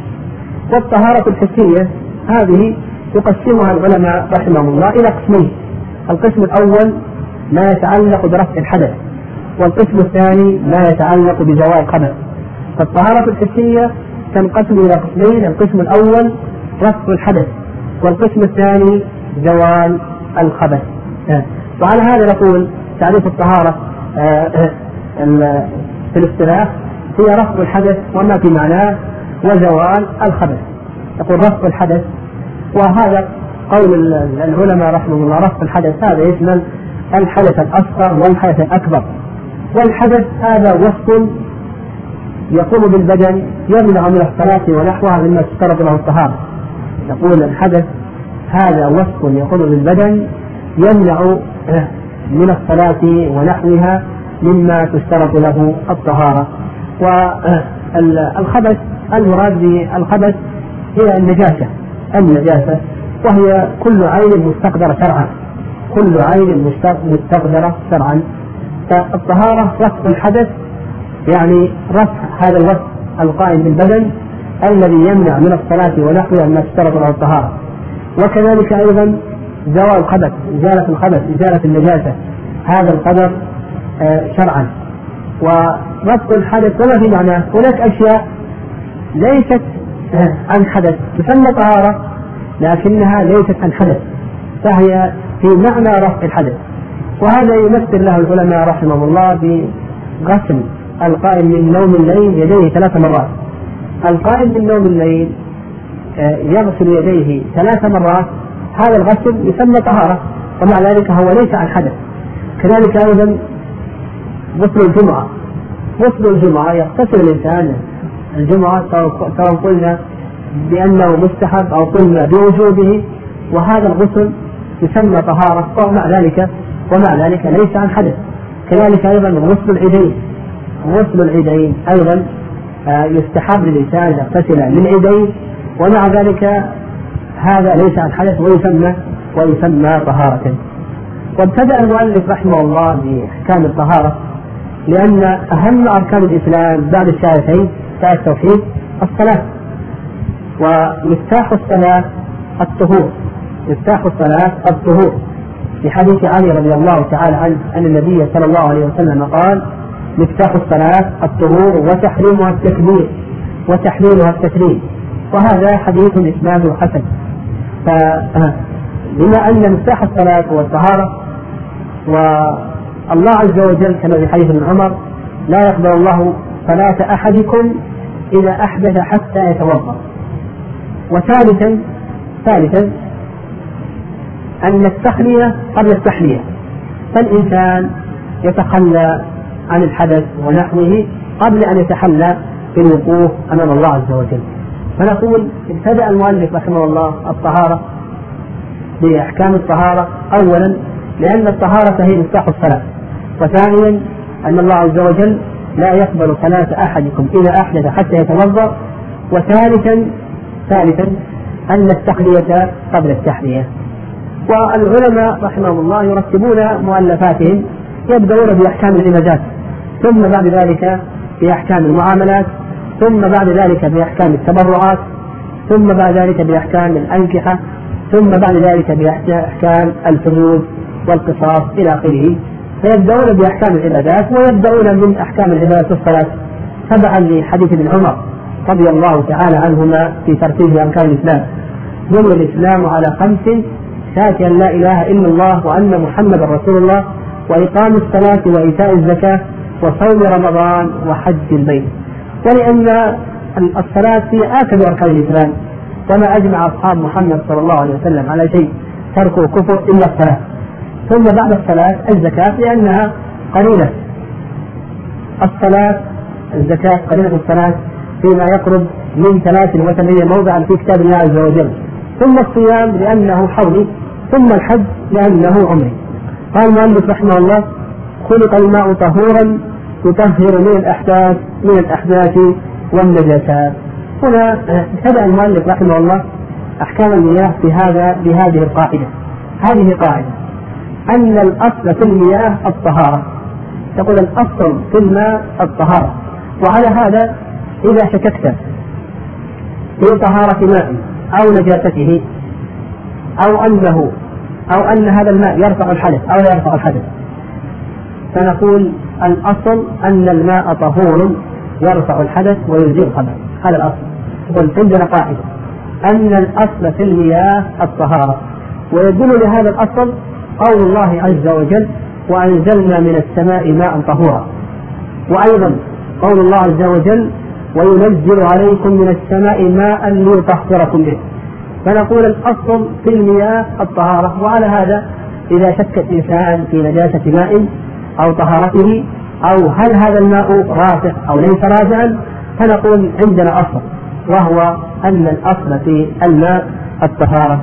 والطهارة الحسية هذه يقسمها العلماء رحمهم الله إلى قسمين. القسم الأول ما يتعلق برفع الحدث والقسم الثاني ما يتعلق بزوال الخبث فالطهارة الحسية تنقسم إلى قسمين القسم الأول رفع الحدث والقسم الثاني زوال الخبث. وعلى هذا نقول تعريف الطهارة آه، آه، في الاصطلاح هي رفع الحدث وما في معناه وزوال الخبث يقول رفع الحدث. وهذا قول العلماء رحمهم الله رفع الحدث هذا يشمل الحدث الأصغر والحدث الأكبر. والحدث هذا وصف يقوم بالبدن يمنع من الصلاة ونحوها مما تشترط له الطهارة يقول الحدث هذا وصف يقوم بالبدن يمنع من الصلاة ونحوها مما تشترط له الطهارة. والخبث المراد بالخبث هي النجاسة النجاسة وهي كل عين مستقدرة شرعا كل عين مستقدرة شرعا. فالطهارة رفع الحدث يعني رفع هذا الوصف القائم بالبدن الذي يمنع من الصلاة ونحوها ما اشترط له الطهارة. وكذلك أيضا زوال الخبث إزالة الخبث إزالة النجاسة هذا القدر آه، شرعا. ورفض الحدث وما في معناه؟ هناك أشياء ليست عن حدث تسمى طهارة لكنها ليست عن حدث فهي في معنى رفع الحدث. وهذا يمثل له العلماء رحمهم الله بغسل القائم من نوم الليل يديه ثلاث مرات. القائم من نوم الليل آه، يغسل يديه ثلاث مرات هذا الغسل يسمى طهارة ومع ذلك هو ليس عن حدث. كذلك أيضا غسل الجمعة. غسل الجمعة يغتسل الإنسان الجمعة سواء قلنا بأنه مستحب أو قلنا بوجوبه وهذا الغسل يسمى طهارة ومع ذلك ومع ذلك ليس عن حدث. كذلك أيضا غسل العيدين. غسل العيدين أيضا آه، يستحب للإنسان يغتسل من عيدين ومع ذلك هذا ليس عن حدث ويسمى ويسمى طهارة وابتدأ المؤلف رحمه الله بأحكام الطهارة لأن أهم أركان الإسلام بعد الشهادتين شهادة التوحيد الصلاة. ومفتاح الصلاة الطهور. مفتاح الصلاة الطهور. في حديث علي رضي الله تعالى عنه أن النبي صلى الله عليه وسلم قال مفتاح الصلاة الطهور وتحريمها التكبير وتحليلها التسليم وهذا حديث إسناده حسن. فبما أن مفتاح الصلاة هو الطهارة والله عز وجل كما في حديث ابن عمر لا يقبل الله صلاة أحدكم إذا أحدث حتى يتوضأ. وثالثا ثالثا أن التخلية قبل التحلية. فالإنسان يتخلى عن الحدث ونحوه قبل أن يتحلى بالوقوف أمام الله عز وجل. فنقول ابتدأ المؤلف رحمه الله الطهارة بأحكام الطهارة. أولا لأن الطهارة هي مفتاح الصلاة. وثانيا أن الله عز وجل لا يقبل صلاة أحدكم إذا أحدث حتى يتوضأ وثالثا ثالثا أن التحلية قبل التحلية. والعلماء رحمهم الله يرتبون مؤلفاتهم يبدأون بأحكام العبادات ثم بعد ذلك بأحكام المعاملات ثم بعد ذلك بأحكام التبرعات ثم بعد ذلك بأحكام الأنكحة ثم بعد ذلك بأحكام الحدود والقصاص إلى آخره. فيبدأون بأحكام العبادات ويبدأون من أحكام العبادات في الصلاة تبعا لحديث ابن عمر رضي الله تعالى عنهما في ترتيب أركان الإسلام. بني الإسلام على خمس شهادة أن لا إله إلا الله وأن محمدا رسول الله وإقام الصلاة وإيتاء الزكاة وصوم رمضان وحج البيت. ولأن الصلاة هي آكد أركان الإسلام وما أجمع أصحاب محمد صلى الله عليه وسلم على شيء تركه كفر إلا الصلاة. ثم بعد الصلاة الزكاة لأنها قليلة. الصلاة الزكاة قليلة الصلاة فيما يقرب من 33 موضعا في كتاب الله عز وجل. ثم الصيام لأنه حولي ثم الحج لأنه عمري قال المؤلف رحمه الله خلق الماء طهورا يطهر من الأحداث من الأحداث والنجاسات. هنا ابتدأ المؤلف رحمه الله أحكام المياه بهذا بهذه القاعدة. هذه قاعدة. أن الأصل في المياه الطهارة. تقول الأصل في الماء الطهارة. وعلى هذا إذا شككت في طهارة ماء أو نجاسته أو أنه أو أن هذا الماء يرفع الحدث أو لا يرفع الحدث فنقول الأصل أن الماء طهور يرفع الحدث ويزيل الخبث هذا الأصل. قلت عندنا قاعدة أن الأصل في المياه الطهارة. ويدل لهذا الأصل قول الله عز وجل وأنزلنا من السماء ماء طهورا. وأيضا قول الله عز وجل وينزل عليكم من السماء ماء ليطهركم به. فنقول الأصل في المياه الطهارة وعلى هذا إذا شك الإنسان في نجاسة ماء أو طهارته أو هل هذا الماء رافع أو ليس رافعا فنقول عندنا أصل وهو أن الأصل في الماء الطهارة.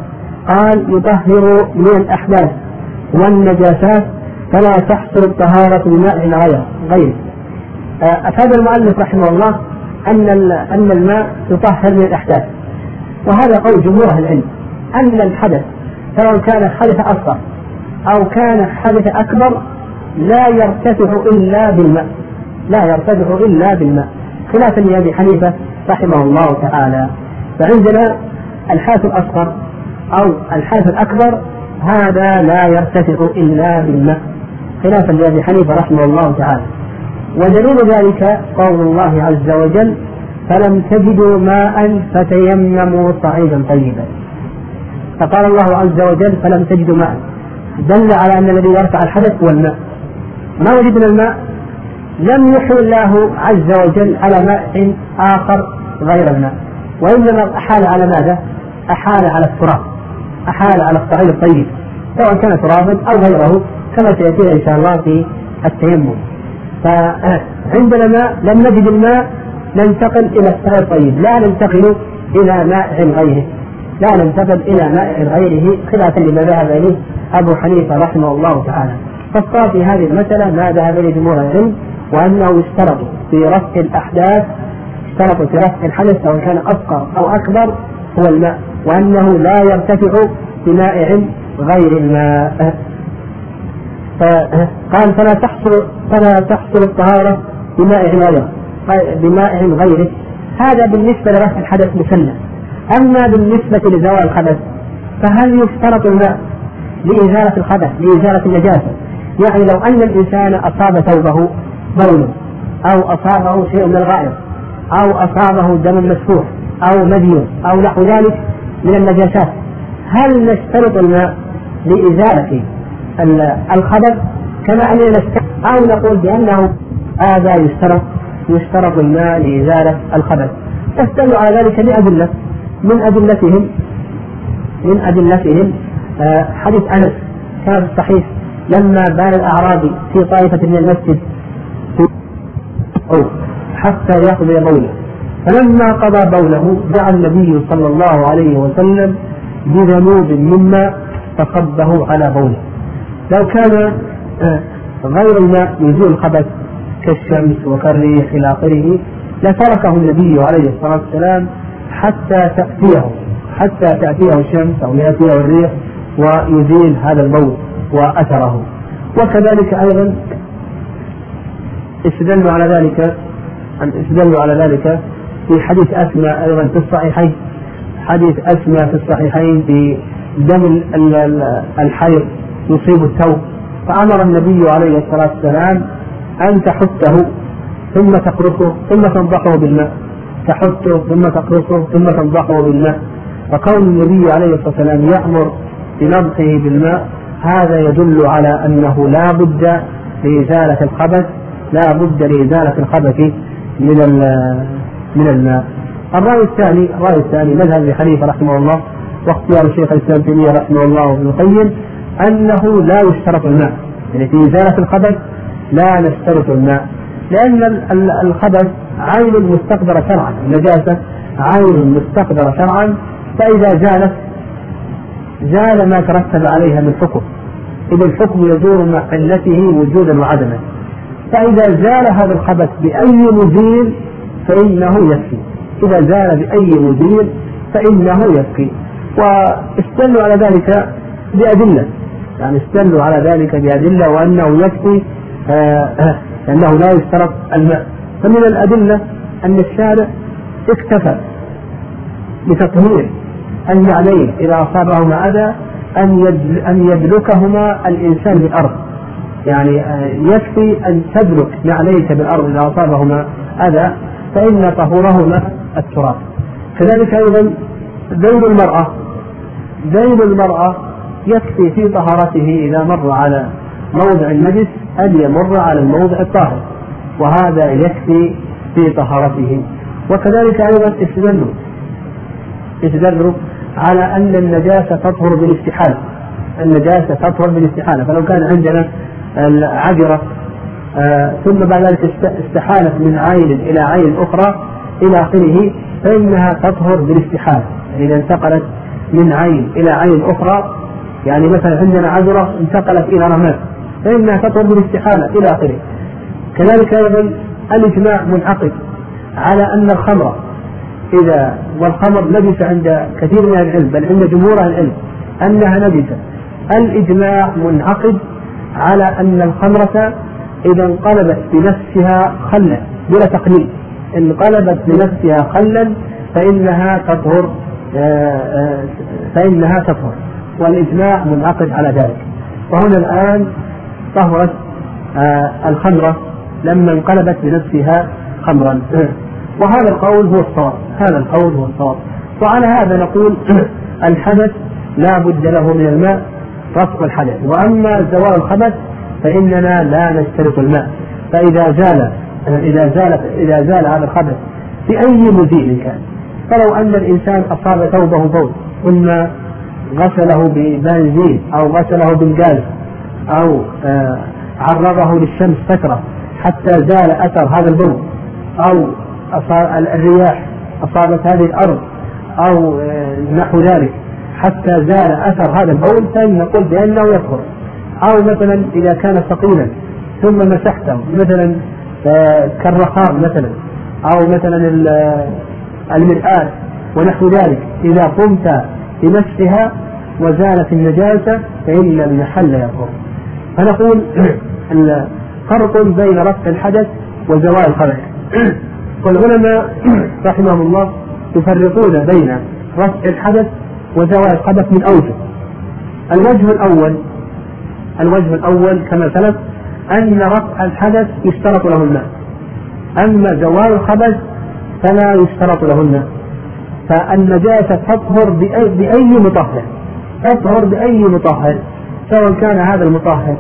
قال يطهر من الأحداث. والنجاسات فلا تحصل الطهارة بماء غير غير. آه، أفاد المؤلف رحمه الله أن أن الماء يطهر من الأحداث. وهذا قول جمهور أهل العلم. أن الحدث سواء كان حدث أصغر أو كان حدث أكبر لا يرتفع إلا بالماء. لا يرتفع إلا بالماء. خلافا لأبي حنيفة رحمه الله تعالى. فعندنا الحدث الأصغر أو الحدث الأكبر هذا لا يرتفع إلا بالماء خلافا لأبي حنيفة رحمه الله تعالى. ودليل ذلك قول الله عز وجل فلم تجدوا ماء فتيمموا صعيدا طيبا. فقال الله عز وجل فلم تجدوا ماء. دل على أن الذي يرفع الحدث هو الماء. ما وجدنا الماء؟ لم يحل الله عز وجل على ماء آخر غير الماء. وإنما أحال على ماذا؟ أحال على التراب. أحال على الصعيد الطيب سواء كان ترابا أو غيره كما سيأتينا إن شاء الله في التيمم. فعندنا ماء لم نجد الماء ننتقل إلى الصعيد الطيب. لا ننتقل إلى ماء غيره. لا ننتقل إلى ماء غيره خلافا لما ذهب إليه أبو حنيفة رحمه الله تعالى. فالصواب في هذه المسألة ما ذهب إليه جمهور العلم وأنه يشترط في رفع الأحداث يشترط في رفع الحدث سواء كان أصغر أو أكبر هو الماء وأنه لا يرتفع بمائع غير الماء. فقال فلا تحصل فلا تحصل الطهارة بمائع غيره بمائع غيره. هذا بالنسبة لرفع الحدث مسلم أما بالنسبة لزوال الحدث فهل يشترط الماء لإزالة الخبث لإزالة النجاسة؟ يعني لو أن الإنسان أصاب ثوبه بول أو أصابه شيء من الغائط أو أصابه دم مسفوح أو مدي أو نحو ذلك من النجاسات هل نشترط الماء لإزالة الخبث كما أننا نشترط أو نقول بأنه هذا يشترط يشترط الماء لإزالة الخبث واستدلوا على ذلك بأدلة من أدلتهم من أدلتهم آه، حديث أنس كان في الصحيح لما بال الأعرابي في طائفة من المسجد حتى يقضي بوله فلما قضى بوله دعا النبي صلى الله عليه وسلم بذنوب مما فصبه على بوله. لو كان آه، غير الماء يزول الخبث كالشمس وكالريح إلى آخره لتركه النبي عليه الصلاة والسلام حتى تأتيه حتى تأتيه الشمس أو يأتيه الريح ويزيل هذا البول وأثره. وكذلك أيضا استدلوا على ذلك استدلوا على ذلك في حديث أسماء أيضا في الصحيحين حديث أسماء في الصحيحين في دم الحيض يصيب الثوب فأمر النبي عليه الصلاة والسلام أن تحته ثم تقرصه ثم تنضحه بالماء. تحته ثم تقرصه ثم تنضحه بالماء. فكون النبي عليه الصلاة والسلام يأمر بنضحه بالماء. هذا يدل على أنه لا بد لإزالة الخبث لا بد لإزالة الخبث من من الماء. الرأي الثاني الرأي الثاني مذهب أبي حنيفة رحمه الله واختيار الشيخ الإسلام تيمية رحمه الله وابن القيم أنه لا يشترط الماء. يعني في إزالة الخبث لا نشترط الماء. لأن الخبث عين مستقدرة شرعا النجاسة عين مستقدرة شرعا. فإذا زالت زال ما ترتب عليها من حكم. إذا الحكم يدور مع علته وجودا وعدما. فإذا زال هذا الخبث بأي مزيل فإنه يكفي إذا زال بأي مزيل فإنه يكفي واستدلوا على ذلك بأدلة. يعني استدلوا على ذلك بأدلة وأنه يكفي آه أنه لا يشترط الماء. فمن الأدلة أن الشارع اكتفى بتطهير النعلين إذا أصابهما أذى أن أن يدلكهما الإنسان بالأرض. يعني آه، يكفي أن تدلك نعليك بالأرض إذا أصابهما أذى فإن طهورهما التراب. كذلك أيضا ذيل المرأة ذيل المرأة يكفي في طهارته إذا مر على موضع النجس أن يمر على الموضع الطاهر وهذا يكفي في طهارته. وكذلك أيضا استدلوا استدلوا على أن النجاسة تطهر بالاستحالة النجاسة تطهر بالاستحالة. فلو كان عندنا آه ثم بعد ذلك استحالت من عين إلى عين أخرى إلى آخره فإنها تطهر بالاستحالة. يعني إذا انتقلت من عين إلى عين أخرى يعني مثلا عندنا عجرة انتقلت إلى رماد فإنها تطهر بالاستحالة إلى آخره. كذلك أيضا الإجماع منعقد على أن الخمر إذا والخمر نجس عند كثير من العلم بل عند جمهور العلم أنها نجسة الإجماع منعقد على أن الخمرة إذا انقلبت بنفسها خلا بلا تقليد انقلبت بنفسها خلا فإنها تطهر آه، آه، فإنها تطهر. والإجماع منعقد على ذلك. وهنا الآن طهرت آه، الخمرة لما انقلبت بنفسها خمرا. <clears throat> وهذا القول هو الصواب. هذا القول هو الصواب. وعلى هذا نقول <clears throat> الحدث لا بد له من الماء رفع الحدث. وأما زوال الخبث فإننا لا نشترط الماء. فإذا زال إذا زال إذا زال هذا الخبث بأي مزيل كان. فلو أن الإنسان أصاب ثوبه بول ثم غسله ببنزين أو غسله بالغاز أو آه عرضه للشمس فترة حتى زال أثر هذا البول أو الرياح أصابت هذه الأرض أو آه نحو ذلك حتى زال أثر هذا البول فإن نقول بأنه يطهر أو مثلا إذا كان ثقيلا ثم مسحته مثلا آه، كالرخام مثلا أو مثلا المرآة ونحو ذلك. إذا قمت بمسحها وزالت النجاسة فإن المحل يطهر. فنقول <clears throat> فرق بين رفع الحدث وزوال الخبث <clears throat> والعلماء <clears throat> رحمهم الله يفرقون بين رفع الحدث وزوال الخبث من أوجه. الوجه الأول الوجه الأول كما سلف أن رفع الحدث يشترط له الماء أما زوال الخبث فلا يشترط له الماء فالنجاسة تطهر بأي, بأي مطهر. تطهر بأي مطهر. سواء كان هذا المطهر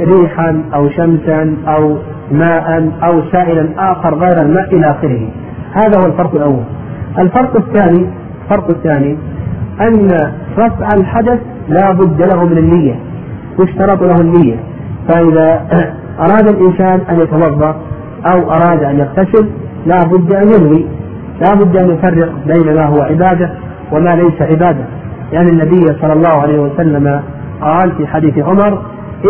ريحا أو شمسا أو ماء أو سائلا آخر غير الماء إلى آخره. هذا هو الفرق الأول. الفرق الثاني الفرق الثاني أن رفع الحدث لا بد له من النية. يشترط له النية. فإذا <coughs> أراد الإنسان أن يتوضأ أو أراد أن يغتسل لا بد أن ينوي. لا بد أن يفرق بين ما هو عبادة وما ليس عبادة. لأن يعني النبي صلى الله عليه وسلم قال في حديث عمر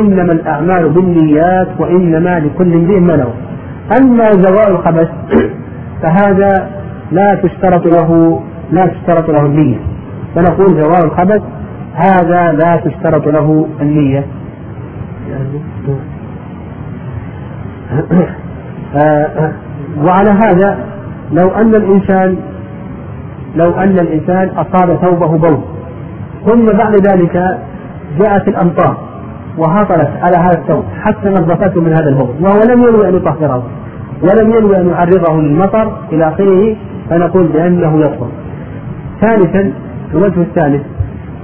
إنما الأعمال بالنيات وإنما لكل امرئ ما له أما زوال الخبث <coughs> فهذا لا تشترط له لا تشترط له النية. فنقول زوال الخبث هذا لا تشترط له النية. وعلى هذا لو أن الإنسان لو أن الإنسان أصاب ثوبه بول. ثم بعد ذلك جاءت الأمطار وهطلت على هذا الثوب حتى نظفته من هذا البول. وهو لم ينوي أن يطهره ولم ينوي أن يعرضه للمطر إلى آخره فنقول بأنه يطهر. ثالثا الوجه الثالث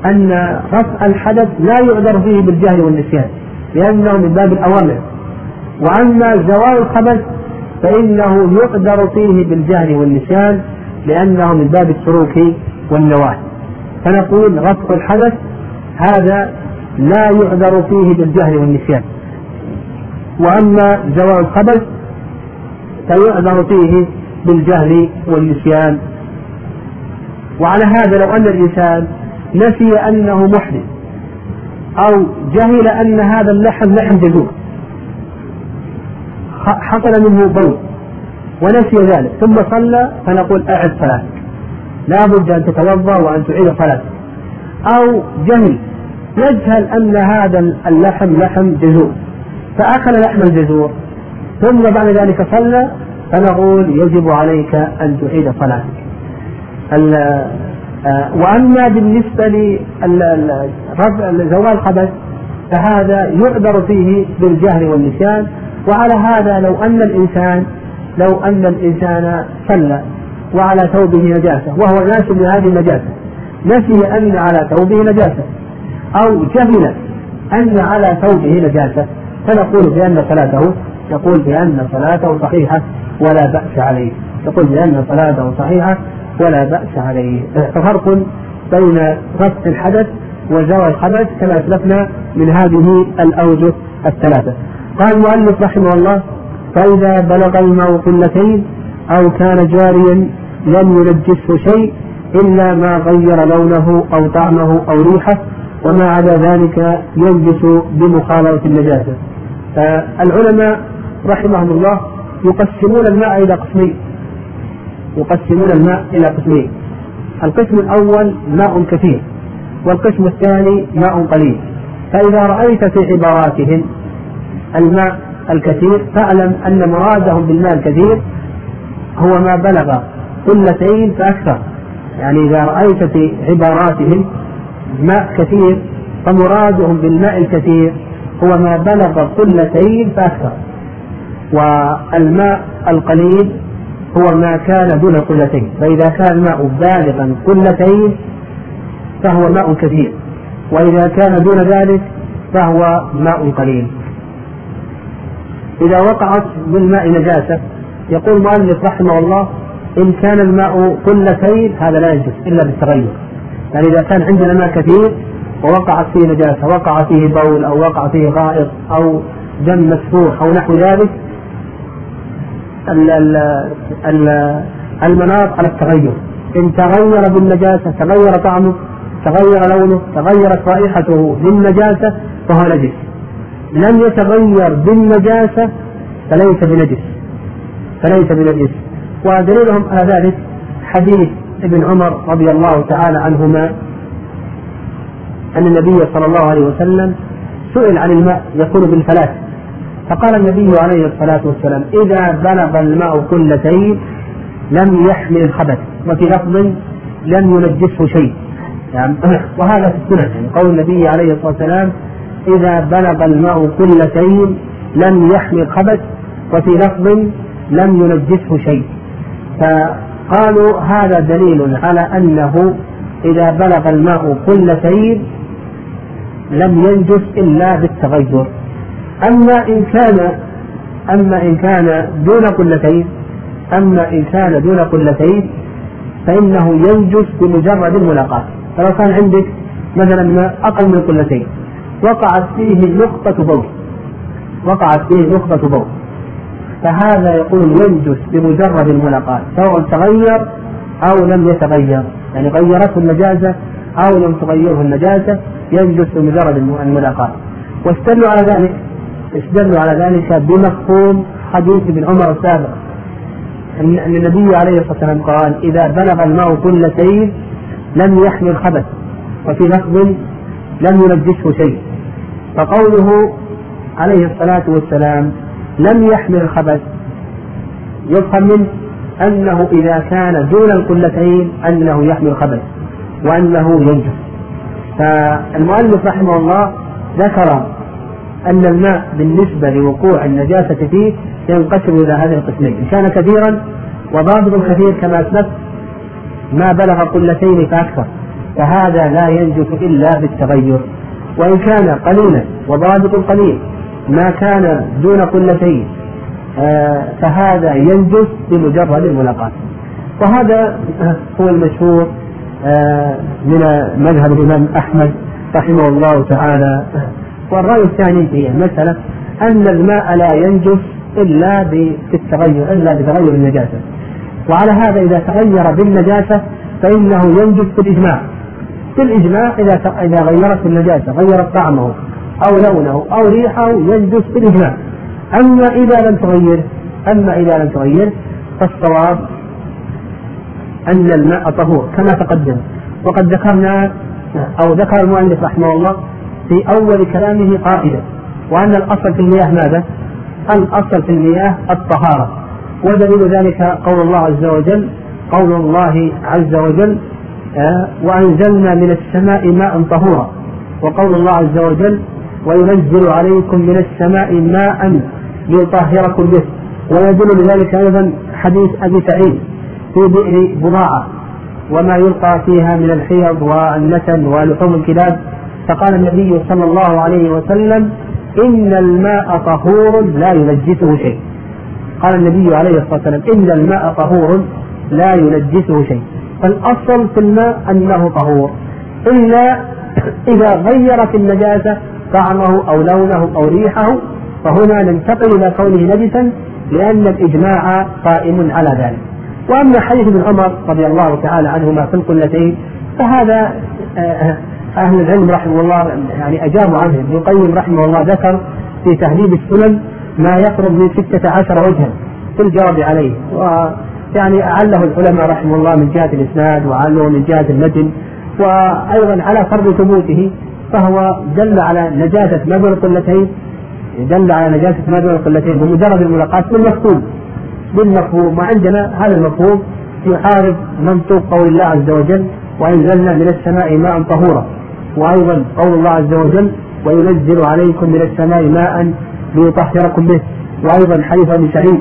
أن رفع الحدث لا يعذر فيه بالجهل والنسيان لأنه من باب الأوامر. وأما زوال الخبث فإنه يقدر فيه بالجهل والنسيان لأنه من باب السلوك والنواهي. فنقول رفع الحدث هذا لا يعذر فيه بالجهل والنسيان. وأما زوال الخبث فيعذر فيه بالجهل والنسيان. وعلى هذا لو أن الإنسان نسي أنه محدث أو جهل أن هذا اللحم لحم جذور حصل منه بول ونسي ذلك. ثم صلى فنقول أعد صلاتك لا بد أن تتوضأ وأن تعيد صلاتك أو جهل يجهل أن هذا اللحم لحم جزور فأكل لحم الجزور ثم بعد ذلك صلى فنقول يجب عليك أن تعيد صلاتك. وأما بالنسبة لزوال الخبث فهذا يعذر فيه بالجهل والنسيان. وعلى هذا لو أن الإنسان لو أن الإنسان صلى وعلى ثوبه نجاسة وهو ناس لهذه النجاسة نسي أن على ثوبه نجاسة أو جهل أن على ثوبه نجاسة فنقول بأن صلاته يقول بأن صلاته صحيحة ولا بأس عليه. يقول بأن صلاته صحيحة ولا بأس عليه. ففرق بين رفع الحدث وزوال الخبث كما أسلفنا من هذه الأوجه الثلاثة. قال المؤلف رحمه الله فإذا بلغ الماء قلتين أو كان جاريا لم ينجسه شيء إلا ما غير لونه أو طعمه أو ريحه وما عدا ذلك ينجس بمخالطة النجاسة. فالعلماء رحمهم الله يقسمون الماء إلى قسمين يقسمون الماء إلى قسمين. القسم الأول ماء كثير والقسم الثاني ماء قليل. فإذا رأيت في عباراتهم الماء الكثير فاعلم أن مرادهم بالماء الكثير هو ما بلغ قلتين فأكثر. يعني إذا رأيت في عباراتهم ماء كثير فمرادهم بالماء الكثير هو ما بلغ قلتين فأكثر. والماء القليل هو ما كان دون قلتين فإذا كان الماء بالغا قلتين فهو ماء كثير وإذا كان دون ذلك فهو ماء قليل. إذا وقعت بالماء نجاسة يقول المؤلف رحمه الله إن كان الماء قلتين هذا لا يجوز إلا بالتغير. يعني إذا كان عندنا ماء كثير ووقعت فيه نجاسة وقع فيه بول أو وقع فيه غائط أو دم مسفوح أو نحو ذلك المناط على التغير. إن تغير بالنجاسة تغير طعمه تغير لونه تغيرت رائحته بالنجاسة فهو نجس. لم يتغير بالنجاسة فليس بنجس. فليس بنجس. ودليلهم على ذلك حديث ابن عمر رضي الله تعالى عنهما أن النبي صلى الله عليه وسلم سئل عن الماء يكون بالفلاة فقال النبي عليه الصلاة والسلام إذا بلغ الماء كلتين لم يحمل الخبث وفي لفظ لم ينجسه شيء. يعني <coughs> وهذا في السنة يعني قول النبي عليه الصلاة والسلام إذا بلغ الماء كلتين لم يحمل خبث وفي لفظ لم ينجسه شيء. فقالوا هذا دليل على أنه إذا بلغ الماء كلتين لم ينجس إلا بالتغير. أما إن كان أما إن كان دون قلتين أما إن كان دون قلتين فإنه ينجس بمجرد الملاقاة. فلو كان عندك مثلا ماء أقل من قلتين وقعت فيه نقطة بول وقعت فيه نقطة بول فهذا يقول ينجس بمجرد الملاقاة سواء تغير أو لم يتغير. يعني غيرته النجاسة أو لم تغيره النجاسة ينجس بمجرد الملاقاة. واستدلوا على ذلك. استدلوا على ذلك بمفهوم حديث ابن عمر السابق. أن النبي عليه الصلاة والسلام قال إذا بلغ الماء كلتين لم يحمل خبث وفي لفظ لم ينجسه شيء. فقوله عليه الصلاة والسلام لم يحمل الخبث يفهم منه أنه إذا كان دون القلتين أنه يحمل الخبث وأنه ينجس. فالمؤلف رحمه الله ذكر أن الماء بالنسبة لوقوع النجاسة فيه ينقسم إلى هذه القسمين. إن كان كثيرا وضابط الكثير كما أسلفت ما بلغ قلتين فأكثر. فهذا لا ينجس إلا بالتغير. وإن كان قليلا وضابط قليل ما كان دون قلتين آه، فهذا ينجس بمجرد الملاقاة. وهذا هو المشهور آه، من مذهب الإمام أحمد رحمه الله تعالى. والرأي الثاني في المسألة أن الماء لا ينجس إلا بالتغير إلا بتغير النجاسة. وعلى هذا إذا تغير بالنجاسة فإنه ينجس بالإجماع بالإجماع إذا إذا غيرت النجاسة غيرت طعمه أو لونه أو ريحه ينجس بالإجماع أما إذا لم تغير أما إذا لم تغير فالصواب أن الماء طهور كما تقدم. وقد ذكرنا أو ذكر المؤلف رحمه الله في أول كلامه قائدا وأن الأصل في المياه ماذا؟ الأصل في المياه الطهارة. ودليل ذلك قول الله عز وجل قول الله عز وجل آه، وأنزلنا من السماء ماء طهورا. وقول الله عز وجل وينزل عليكم من السماء ماء ليطهركم به. ويدل لذلك أيضا حديث أبي سعيد في بئر بضاعة وما يلقى فيها من الحيض والنتن ولحوم الكلاب فقال النبي صلى الله عليه وسلم إن الماء طهور لا ينجسه شيء. قال النبي عليه الصلاة والسلام إن الماء طهور لا ينجسه شيء. فالأصل في الماء أنه طهور. إلا إذا غيرت النجاسة طعمه أو لونه أو ريحه فهنا ننتقل إلى كونه نجسا لأن الإجماع قائم على ذلك. وأما حديث ابن عمر رضي الله تعالى عنهما في القلتين فهذا آه، أهل العلم رحمه الله يعني أجابوا عنه. ابن القيم رحمه الله ذكر في تهذيب السنن ما يقرب من ستة عشر وجها في الجواب عليه. ويعني أعله العلماء رحمه الله من جهة الإسناد وأعله من جهة المتن. وأيضا على فرض ثبوته فهو دل على نجاسة ما بين القلتين دل على نجاسة ما بين القلتين بمجرد الملاقاة بالمفهوم. بالمفهوم. وعندنا هذا المفهوم يحارب منطوق قول الله عز وجل وأنزلنا من السماء ماء طهورا. وأيضا قول الله عز وجل وينزل عليكم من السماء ماء ليطهركم به. وأيضا حديث أبي سعيد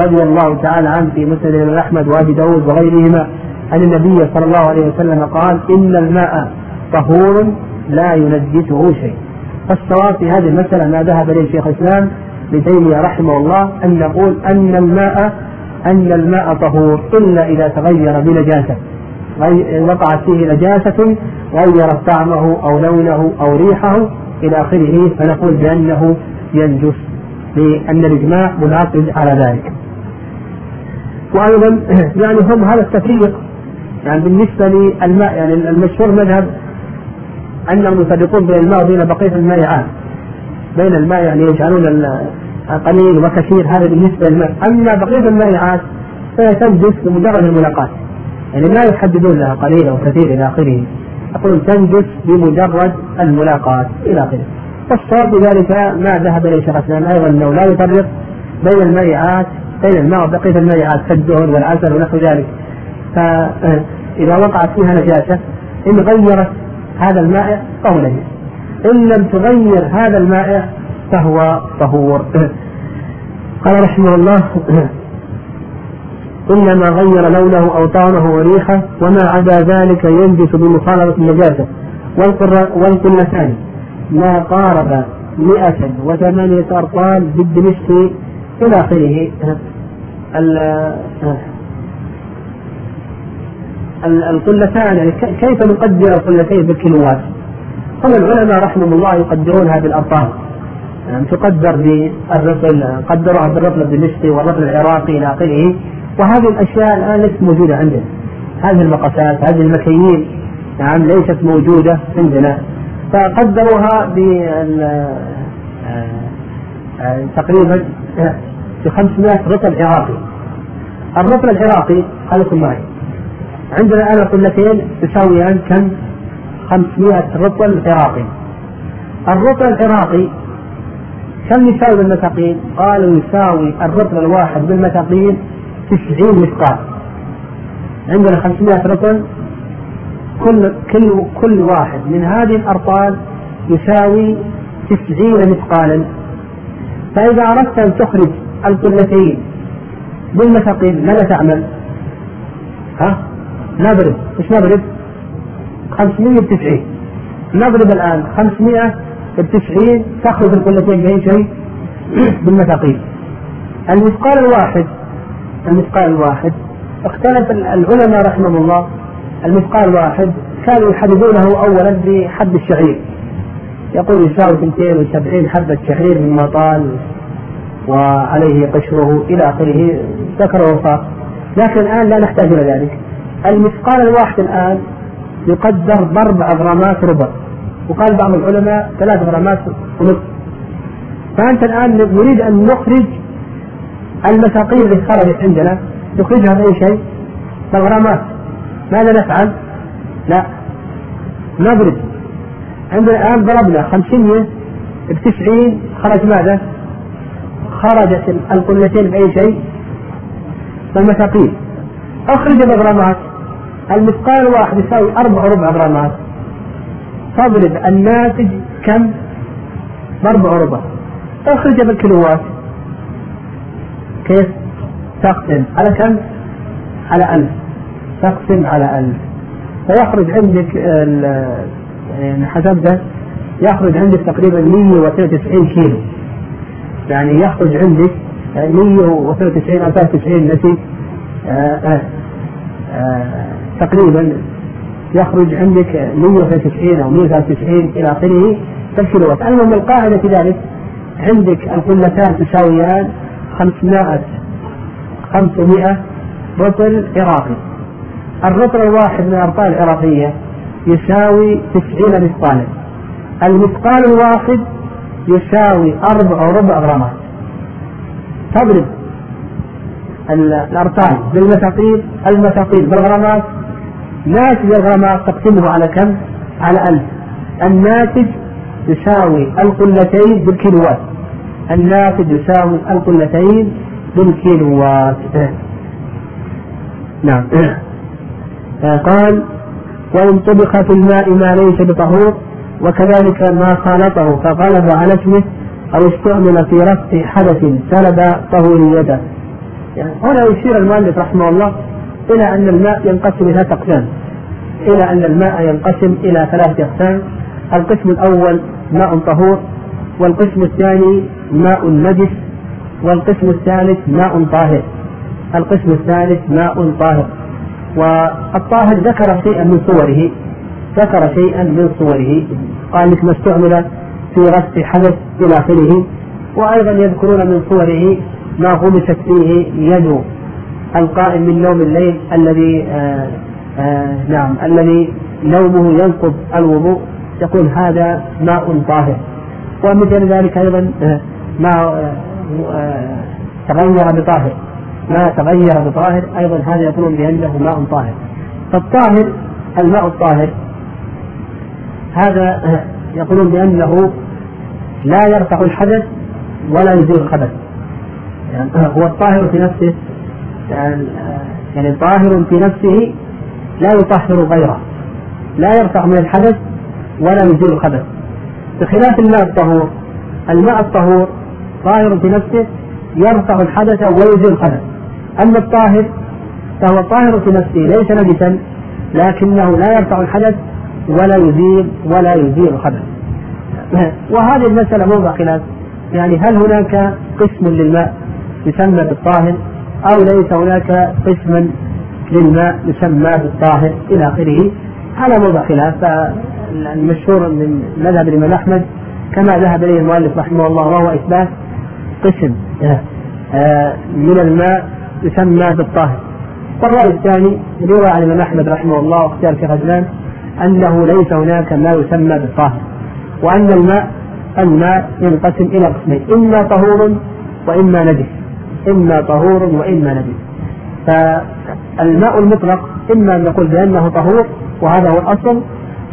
رضي الله تعالى عنه في مسند الإمام أحمد وأبي داود وغيرهما أن النبي صلى الله عليه وسلم قال إن الماء طهور لا ينجسه شيء. فالصواب في هذه المسألة ما ذهب إليه شيخ الإسلام ابن تيمية رحمه الله أن نقول أن الماء أن الماء طهور إلا إذا تغير بنجاسة. وقعت فيه نجاسة غيرت طعمه أو لونه أو ريحه إلى آخره فنقول بأنه ينجس لأن الإجماع منعقد على ذلك. وأيضا <clears throat> يعني هم هذا التفريق يعني بالنسبة للماء يعني المشهور مذهب أنهم يفرقون بين الماء وبين بقية المائعات. بين الماء يعني يجعلون قليل وكثير هذا بالنسبة للماء، أما بقية المائعات فهي تنجس بمجرد الملاقاة. يعني ما يحددون لها قليل أو كثير إلى آخره. يقولون تنجس بمجرد الملاقاة إلى آخره. والصواب بذلك ما ذهب إليه شيخ الإسلام أيضا أنه لا يفرق بين المائعات بين الماء وبقيه المائعات كالدهن والعسل ونحو ذلك فإذا وقعت فيها نجاسة إن غيرت هذا المائع فهو نجس إن لم تغير هذا المائع فهو طهور قال رحمه الله إنما غير لونه أو طعمه وريحه وما عدا ذلك ينجس بمخالطة النجاسة والقلتان. ما قارب مئة وثمانية أرطال بالدمشق إلى آخره. القلتان. يعني كيف نقدر القلتين بالكيلوات؟ هم العلماء رحمهم الله يقدرونها بالأرطال يعني تقدر بالرطل قدروها بالرطل الدمشقي والرطل العراقي إلى آخره. وهذه الأشياء الآن ليست موجودة عندنا. هذه المقاسات هذه المكاييل نعم ليست موجودة عندنا. فقدروها ب آه، تقريبا ب 500 رطل عراقي. الرطل العراقي خليكم معي. عندنا الان قلتين تساويان كم؟ 500 رطل عراقي. الرطل العراقي كم يساوي بالمثاقيل؟ قالوا يساوي الرطل الواحد بالمثاقيل 90 مثقال عندنا 500 رطل كل كل كل واحد من هذه الأرطال يساوي تسعين مثقالا فإذا أردت أن تخرج القلتين بالمثقيل ماذا تعمل؟ ها؟ نضرب إيش نضرب؟ 590 نضرب الآن 500 بتسعين تخرج القلتين بأي شيء؟ بالمثاقيل المثقال الواحد المثقال الواحد اختلف العلماء رحمهم الله. المثقال واحد كانوا يحددونه اولا بحد الشعير. يقول يساوي 270 حبة شعير من مطال وعليه قشره إلى آخره ذكر وفاق لكن الآن لا نحتاج إلى ذلك. المثقال الواحد الآن يقدر بأربع غرامات ربع. وقال بعض العلماء ثلاث غرامات ونصف. فأنت الآن نريد أن نخرج المثاقيل اللي خرجت عندنا نخرجها بأي شيء؟ بالغرامات ماذا نفعل؟ لا. نضرب. عندنا الآن ضربنا 500 ب 90 خرج ماذا؟ خرجت القلتين بأي شيء؟ بالمثاقيل أخرج الغرامات المثقال الواحد يساوي أربع ربع غرامات تضرب الناتج كم؟ بأربع ربع. أخرج بالكيلوات كيف؟ تقسم على كم؟ على ألف تقسم على ألف فيخرج عندك يعني حسبته يخرج عندك تقريبا 192 كيلو يعني يخرج عندك 192 أو 93 نتيجة تقريبا يخرج عندك 193 أو 193 إلى آخره كالكيلوات المهم القاعدة في ذلك عندك القلتان تساويان 500 500 رطل عراقي. الرطل الواحد من الأرطال العراقية يساوي تسعين مثقالا. المثقال الواحد يساوي أربع وربع غرامات. تضرب الأرطال بالمثاقيل المثاقيل بالغرامات. ناتج الغرامات تقسمه على كم؟ على ألف. الناتج يساوي القلتين بالكيلوات. الناتج يساوي القلتين بالكيلوات نعم. قال وإن طبخ في الماء ما ليس بطهور وكذلك ما خالطه فغلب على اسمه أو استعمل في رفع حدث سلب طهوريته يعني هنا يشير المؤلف رحمه الله إلى أن الماء ينقسم إلى أقسام. إلى أن الماء ينقسم إلى ثلاثة أقسام. القسم الأول ماء طهور والقسم الثاني ماء نجس والقسم الثالث ماء طاهر. القسم الثالث ماء طاهر. والطاهر ذكر شيئا من صوره ذكر شيئا من صوره. قال مثل ما استعمل في رفع حدث إلى آخره. وأيضا يذكرون من صوره ما غمست فيه يد القائم من نوم الليل الذي آآ آآ نعم الذي نومه ينقض الوضوء. يقول هذا ماء طاهر. ومثل ذلك أيضا ما تغير بطاهر. ما تغير بطاهر أيضا هذا يقولون بأنه ماء طاهر. فالطاهر الماء الطاهر هذا يقولون بأنه لا يرفع الحدث ولا يزيل الخبث يعني هو الطاهر في نفسه يعني, يعني طاهر في نفسه لا يطهر غيره. لا يرفع من الحدث ولا يزيل الخبث بخلاف الماء الطهور. الماء الطهور طاهر في نفسه يرفع الحدث ويزيل الخبث أما الطاهر فهو طاهر في نفسه ليس نجسا لكنه لا يرفع الحدث ولا يزيل ولا يزيل الخبث <clears throat> وهذه المسألة موضع خلاف يعني هل هناك قسم للماء يسمى بالطاهر أو ليس هناك قسما للماء يسمى بالطاهر إلى آخره؟ هذا موضع خلاف المشهور من مذهب الإمام أحمد كما ذهب إليه المؤلف رحمه الله وهو إثبات قسم آه، من الماء يسمى بالطاهر. والرأي الثاني روى عن الإمام أحمد رحمه الله واختيار شيخ غزلان أنه ليس هناك ما يسمى بالطاهر وأن الماء الماء ينقسم إلى قسمين إما طهور وإما نجس إما طهور وإما نجس. فالماء المطلق إما أن نقول بأنه طهور وهذا هو الأصل.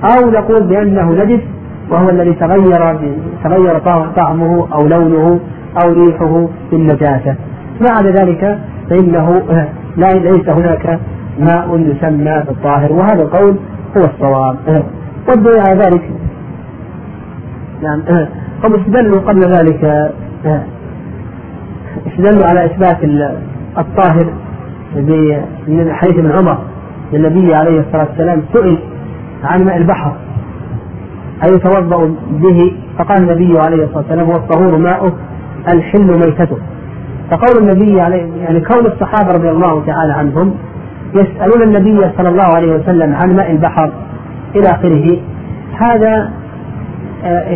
أو نقول بأنه نجس وهو الذي تغير تغير طعمه أو لونه أو ريحه بالنجاسة عدا ذلك فإنه <laughs> لا ليس هناك ماء يسمى بالطاهر. وهذا القول هو الصواب. <laughs> والدليل على ذلك. نعم. <laughs> هم استدلوا قبل ذلك؟ استدلوا على إثبات الطاهر من حديث ابن عمر؟ النبي عليه الصلاة والسلام سئل عن ماء البحر أيتوضأ به؟ فقال النبي عليه الصلاة والسلام هو الطهور ماؤه الحل ميتته. فقول النبي عليه يعني كون الصحابة رضي الله تعالى عنهم يسألون النبي صلى الله عليه وسلم عن ماء البحر إلى آخره. هذا آه،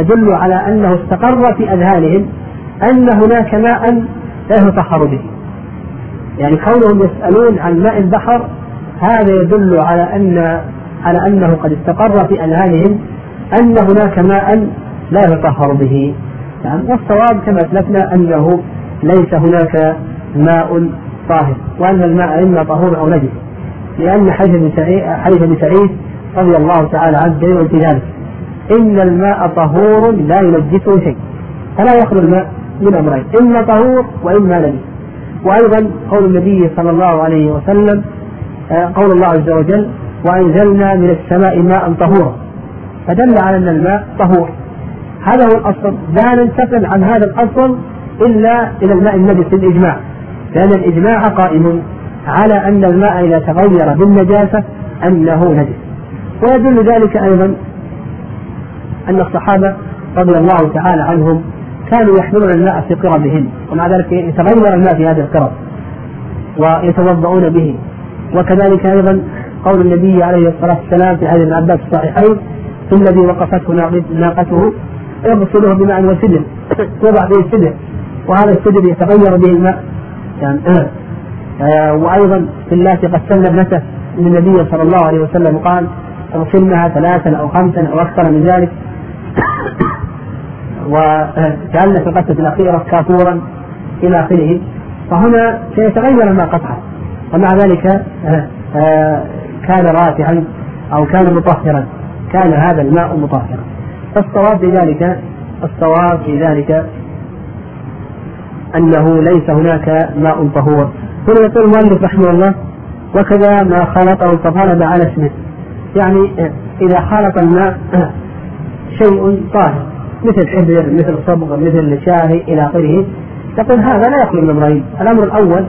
يدل على أنه استقر في أذهانهم أن هناك ماء لا يتطهر به. يعني كونهم يسألون عن ماء البحر هذا يدل على أن على أنه قد استقر في أذهانهم أن هناك ماء لا يطهر به. يعني والصواب كما أسلفنا أنه ليس هناك ماء طاهر وأن الماء إما طهور أو نجس لأن حديث ابن سعيد سعيد رضي الله تعالى عنه دليل في ذلك. إن الماء طهور لا ينجسه شيء فلا يخلو الماء من أمرين إما طهور وإما نجس. وأيضا قول النبي صلى الله عليه وسلم قول الله عز وجل وأنزلنا من السماء ماء طهورا. فدل على أن الماء طهور. هذا هو الأصل. لا ننتقل عن هذا الأصل إلا إلى الماء النجس بالإجماع لأن الإجماع قائم على أن الماء إذا تغير بالنجاسة أنه نجس. ويدل ذلك أيضا أن الصحابة رضي الله تعالى عنهم كانوا يحملون الماء في قربهم ومع ذلك يتغير الماء في هذه القرب ويتوضؤون به. وكذلك أيضا قول النبي عليه الصلاة والسلام في حديث ابن عباس الصحيحين الذي وقفته ناقته يغسله بماء وسدر. <coughs> يضع به السدر. وهذا السدر يتغير به الماء. يعني آه. وأيضا في اللاتي سن ابنته. للنبي صلى الله عليه وسلم قال اغسلنها ثلاثا أو خمسا أو أكثر من ذلك. وجعلنا في القصة الأخيرة كافورا إلى آخره. فهنا سيتغير الماء قطعا. ومع ذلك آه آه كان رافعا أو كان مطهرا. كان هذا الماء مطهرا. فالصواب في ذلك الصواب في ذلك أنه ليس هناك ماء طهور. هنا يقول المؤلف رحمه الله وكذا ما خلطه فغلب على اسمه. يعني إذا خالط الماء شيء طاهر مثل حبر مثل صبغ مثل شاهي إلى آخره تقول هذا لا يخلو من أمرين الأمر الأول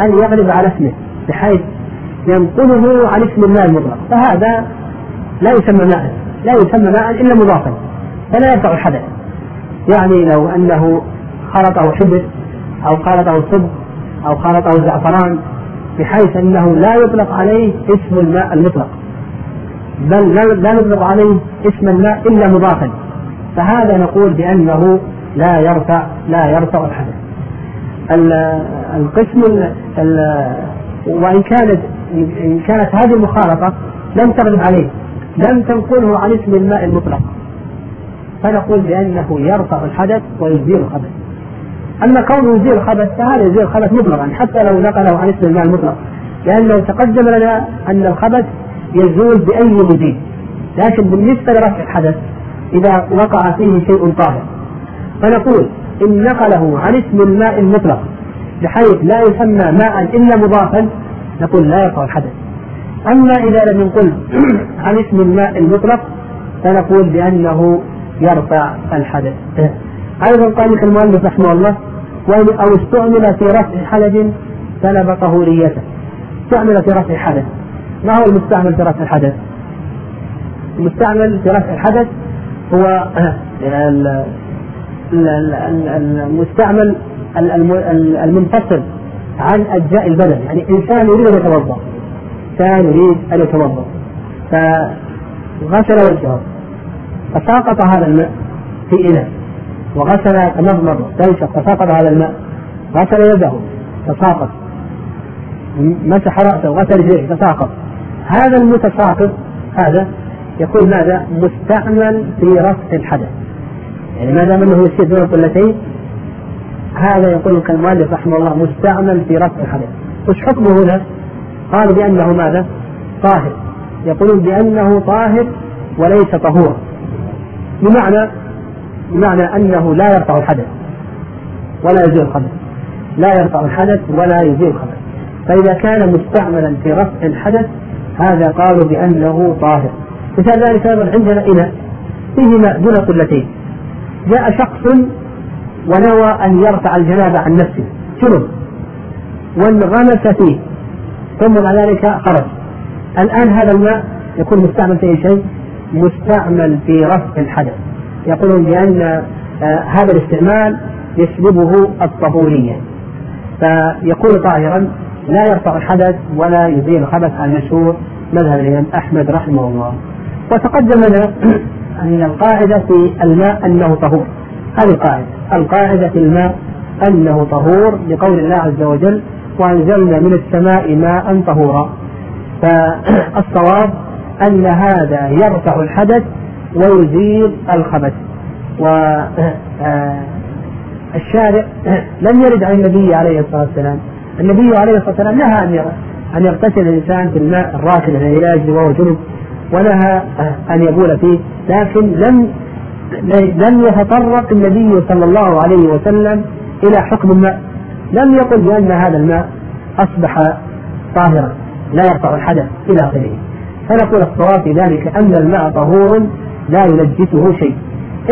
أن يغلب على اسمه بحيث ينقله عن اسم الله المطلق فهذا لا يسمى ماء لا يسمى ماء إلا مضافا. فلا يرفع الحدث. يعني لو أنه خلطه حبر أو خلطه صبغ أو خلطه زعفران بحيث أنه لا يطلق عليه اسم الماء المطلق. بل لا نطلق عليه اسم الماء إلا مضافا. فهذا نقول بأنه لا يرفع لا يرفع الحدث. القسم وإن كانت إن كانت هذه المخالطة لم تغلب عليه لم تنقله عن اسم الماء المطلق. فنقول بأنه يرفع الحدث ويزيل الخبث. أما كونه يزيل الخبث فهذا يزيل الخبث مطلقا حتى لو نقله عن اسم الماء المطلق. لأنه تقدم لنا أن الخبث يزول بأي مزيد. لكن بالنسبة لرفع الحدث إذا وقع فيه شيء طاهر. فنقول إن نقله عن اسم الماء المطلق بحيث لا يسمى ماء إلا مضافا نقول لا يقع الحدث أما إذا لم ينقل <clears throat> عن اسم الماء المطلق فنقول بأنه يرفع الحدث. أيضا قال المؤلف رحمه الله أو استعمل في رفع حدث سلب طهوريته استعمل في رفع حدث. ما هو المستعمل في رفع الحدث؟ المستعمل في رفع الحدث هو <clears throat> المستعمل المنفصل عن أجزاء البدن يعني انسان يريد أن يتوضأ. انسان يريد أن يتوضأ. فغسل وجهه. فساقط هذا الماء في إناء. وغسل تمضمض استنشق فساقط هذا الماء. غسل يده فساقط. مسح رأسه وغسل رجليه فساقط. هذا المتساقط هذا يكون ماذا؟ مستعمل في رفع الحدث. يعني ما دام أنه يسير دون القلتين هذا يقول كالمؤلف رحمه الله مستعمل في رفع الحدث وش حكمه هنا؟ قالوا بأنه ماذا؟ طاهر. يقولون بأنه طاهر وليس طهورا بمعنى بمعنى أنه لا يرفع الحدث ولا يزيل الخبث لا يرفع الحدث ولا يزيل الخبث فإذا كان مستعملا في رفع الحدث هذا قالوا بأنه طاهر. مثال ذلك عندنا إناء فيه ماء دون قلتين. جاء شخص ونوى أن يرفع الجنابة عن نفسه. شرب وانغمس فيه. ثم بعد ذلك خرج. الآن هذا الماء يكون مستعمل في أي شيء؟ مستعمل في رفع الحدث. يقولون بأن آه هذا الاستعمال يسلبه الطهورية. فيكون طاهرا لا يرفع الحدث ولا يزيل الخبث عن مشهور مذهب الإمام أحمد رحمه الله. وتقدم لنا <clears throat> أن القاعدة في الماء أنه طهور. القاعدة. القاعدة في الماء أنه طهور لقول الله عز وجل وأنزلنا من السماء ماء طهورا. فالصواب أن هذا يرفع الحدث ويزيل الخبث. والشارع لم يرد عن النبي عليه الصلاة والسلام. النبي عليه الصلاة والسلام نهى أن أن يغتسل الإنسان في الماء الراكد العلاج وهو جنب ونهى أن يبول فيه لكن لم لم يتطرق النبي صلى الله عليه وسلم إلى حكم الماء. لم يقل بأن هذا الماء أصبح طاهرا لا يرفع الحدث إلى آخره. فنقول الصواب في ذلك أن الماء طهور لا ينجسه شيء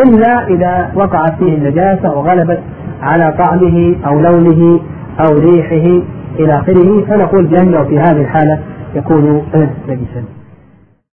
إلا إذا وقعت فيه النجاسة وغلبت على طعمه أو لونه أو ريحه إلى آخره. فنقول بأنه في هذه الحالة يكون نجسا.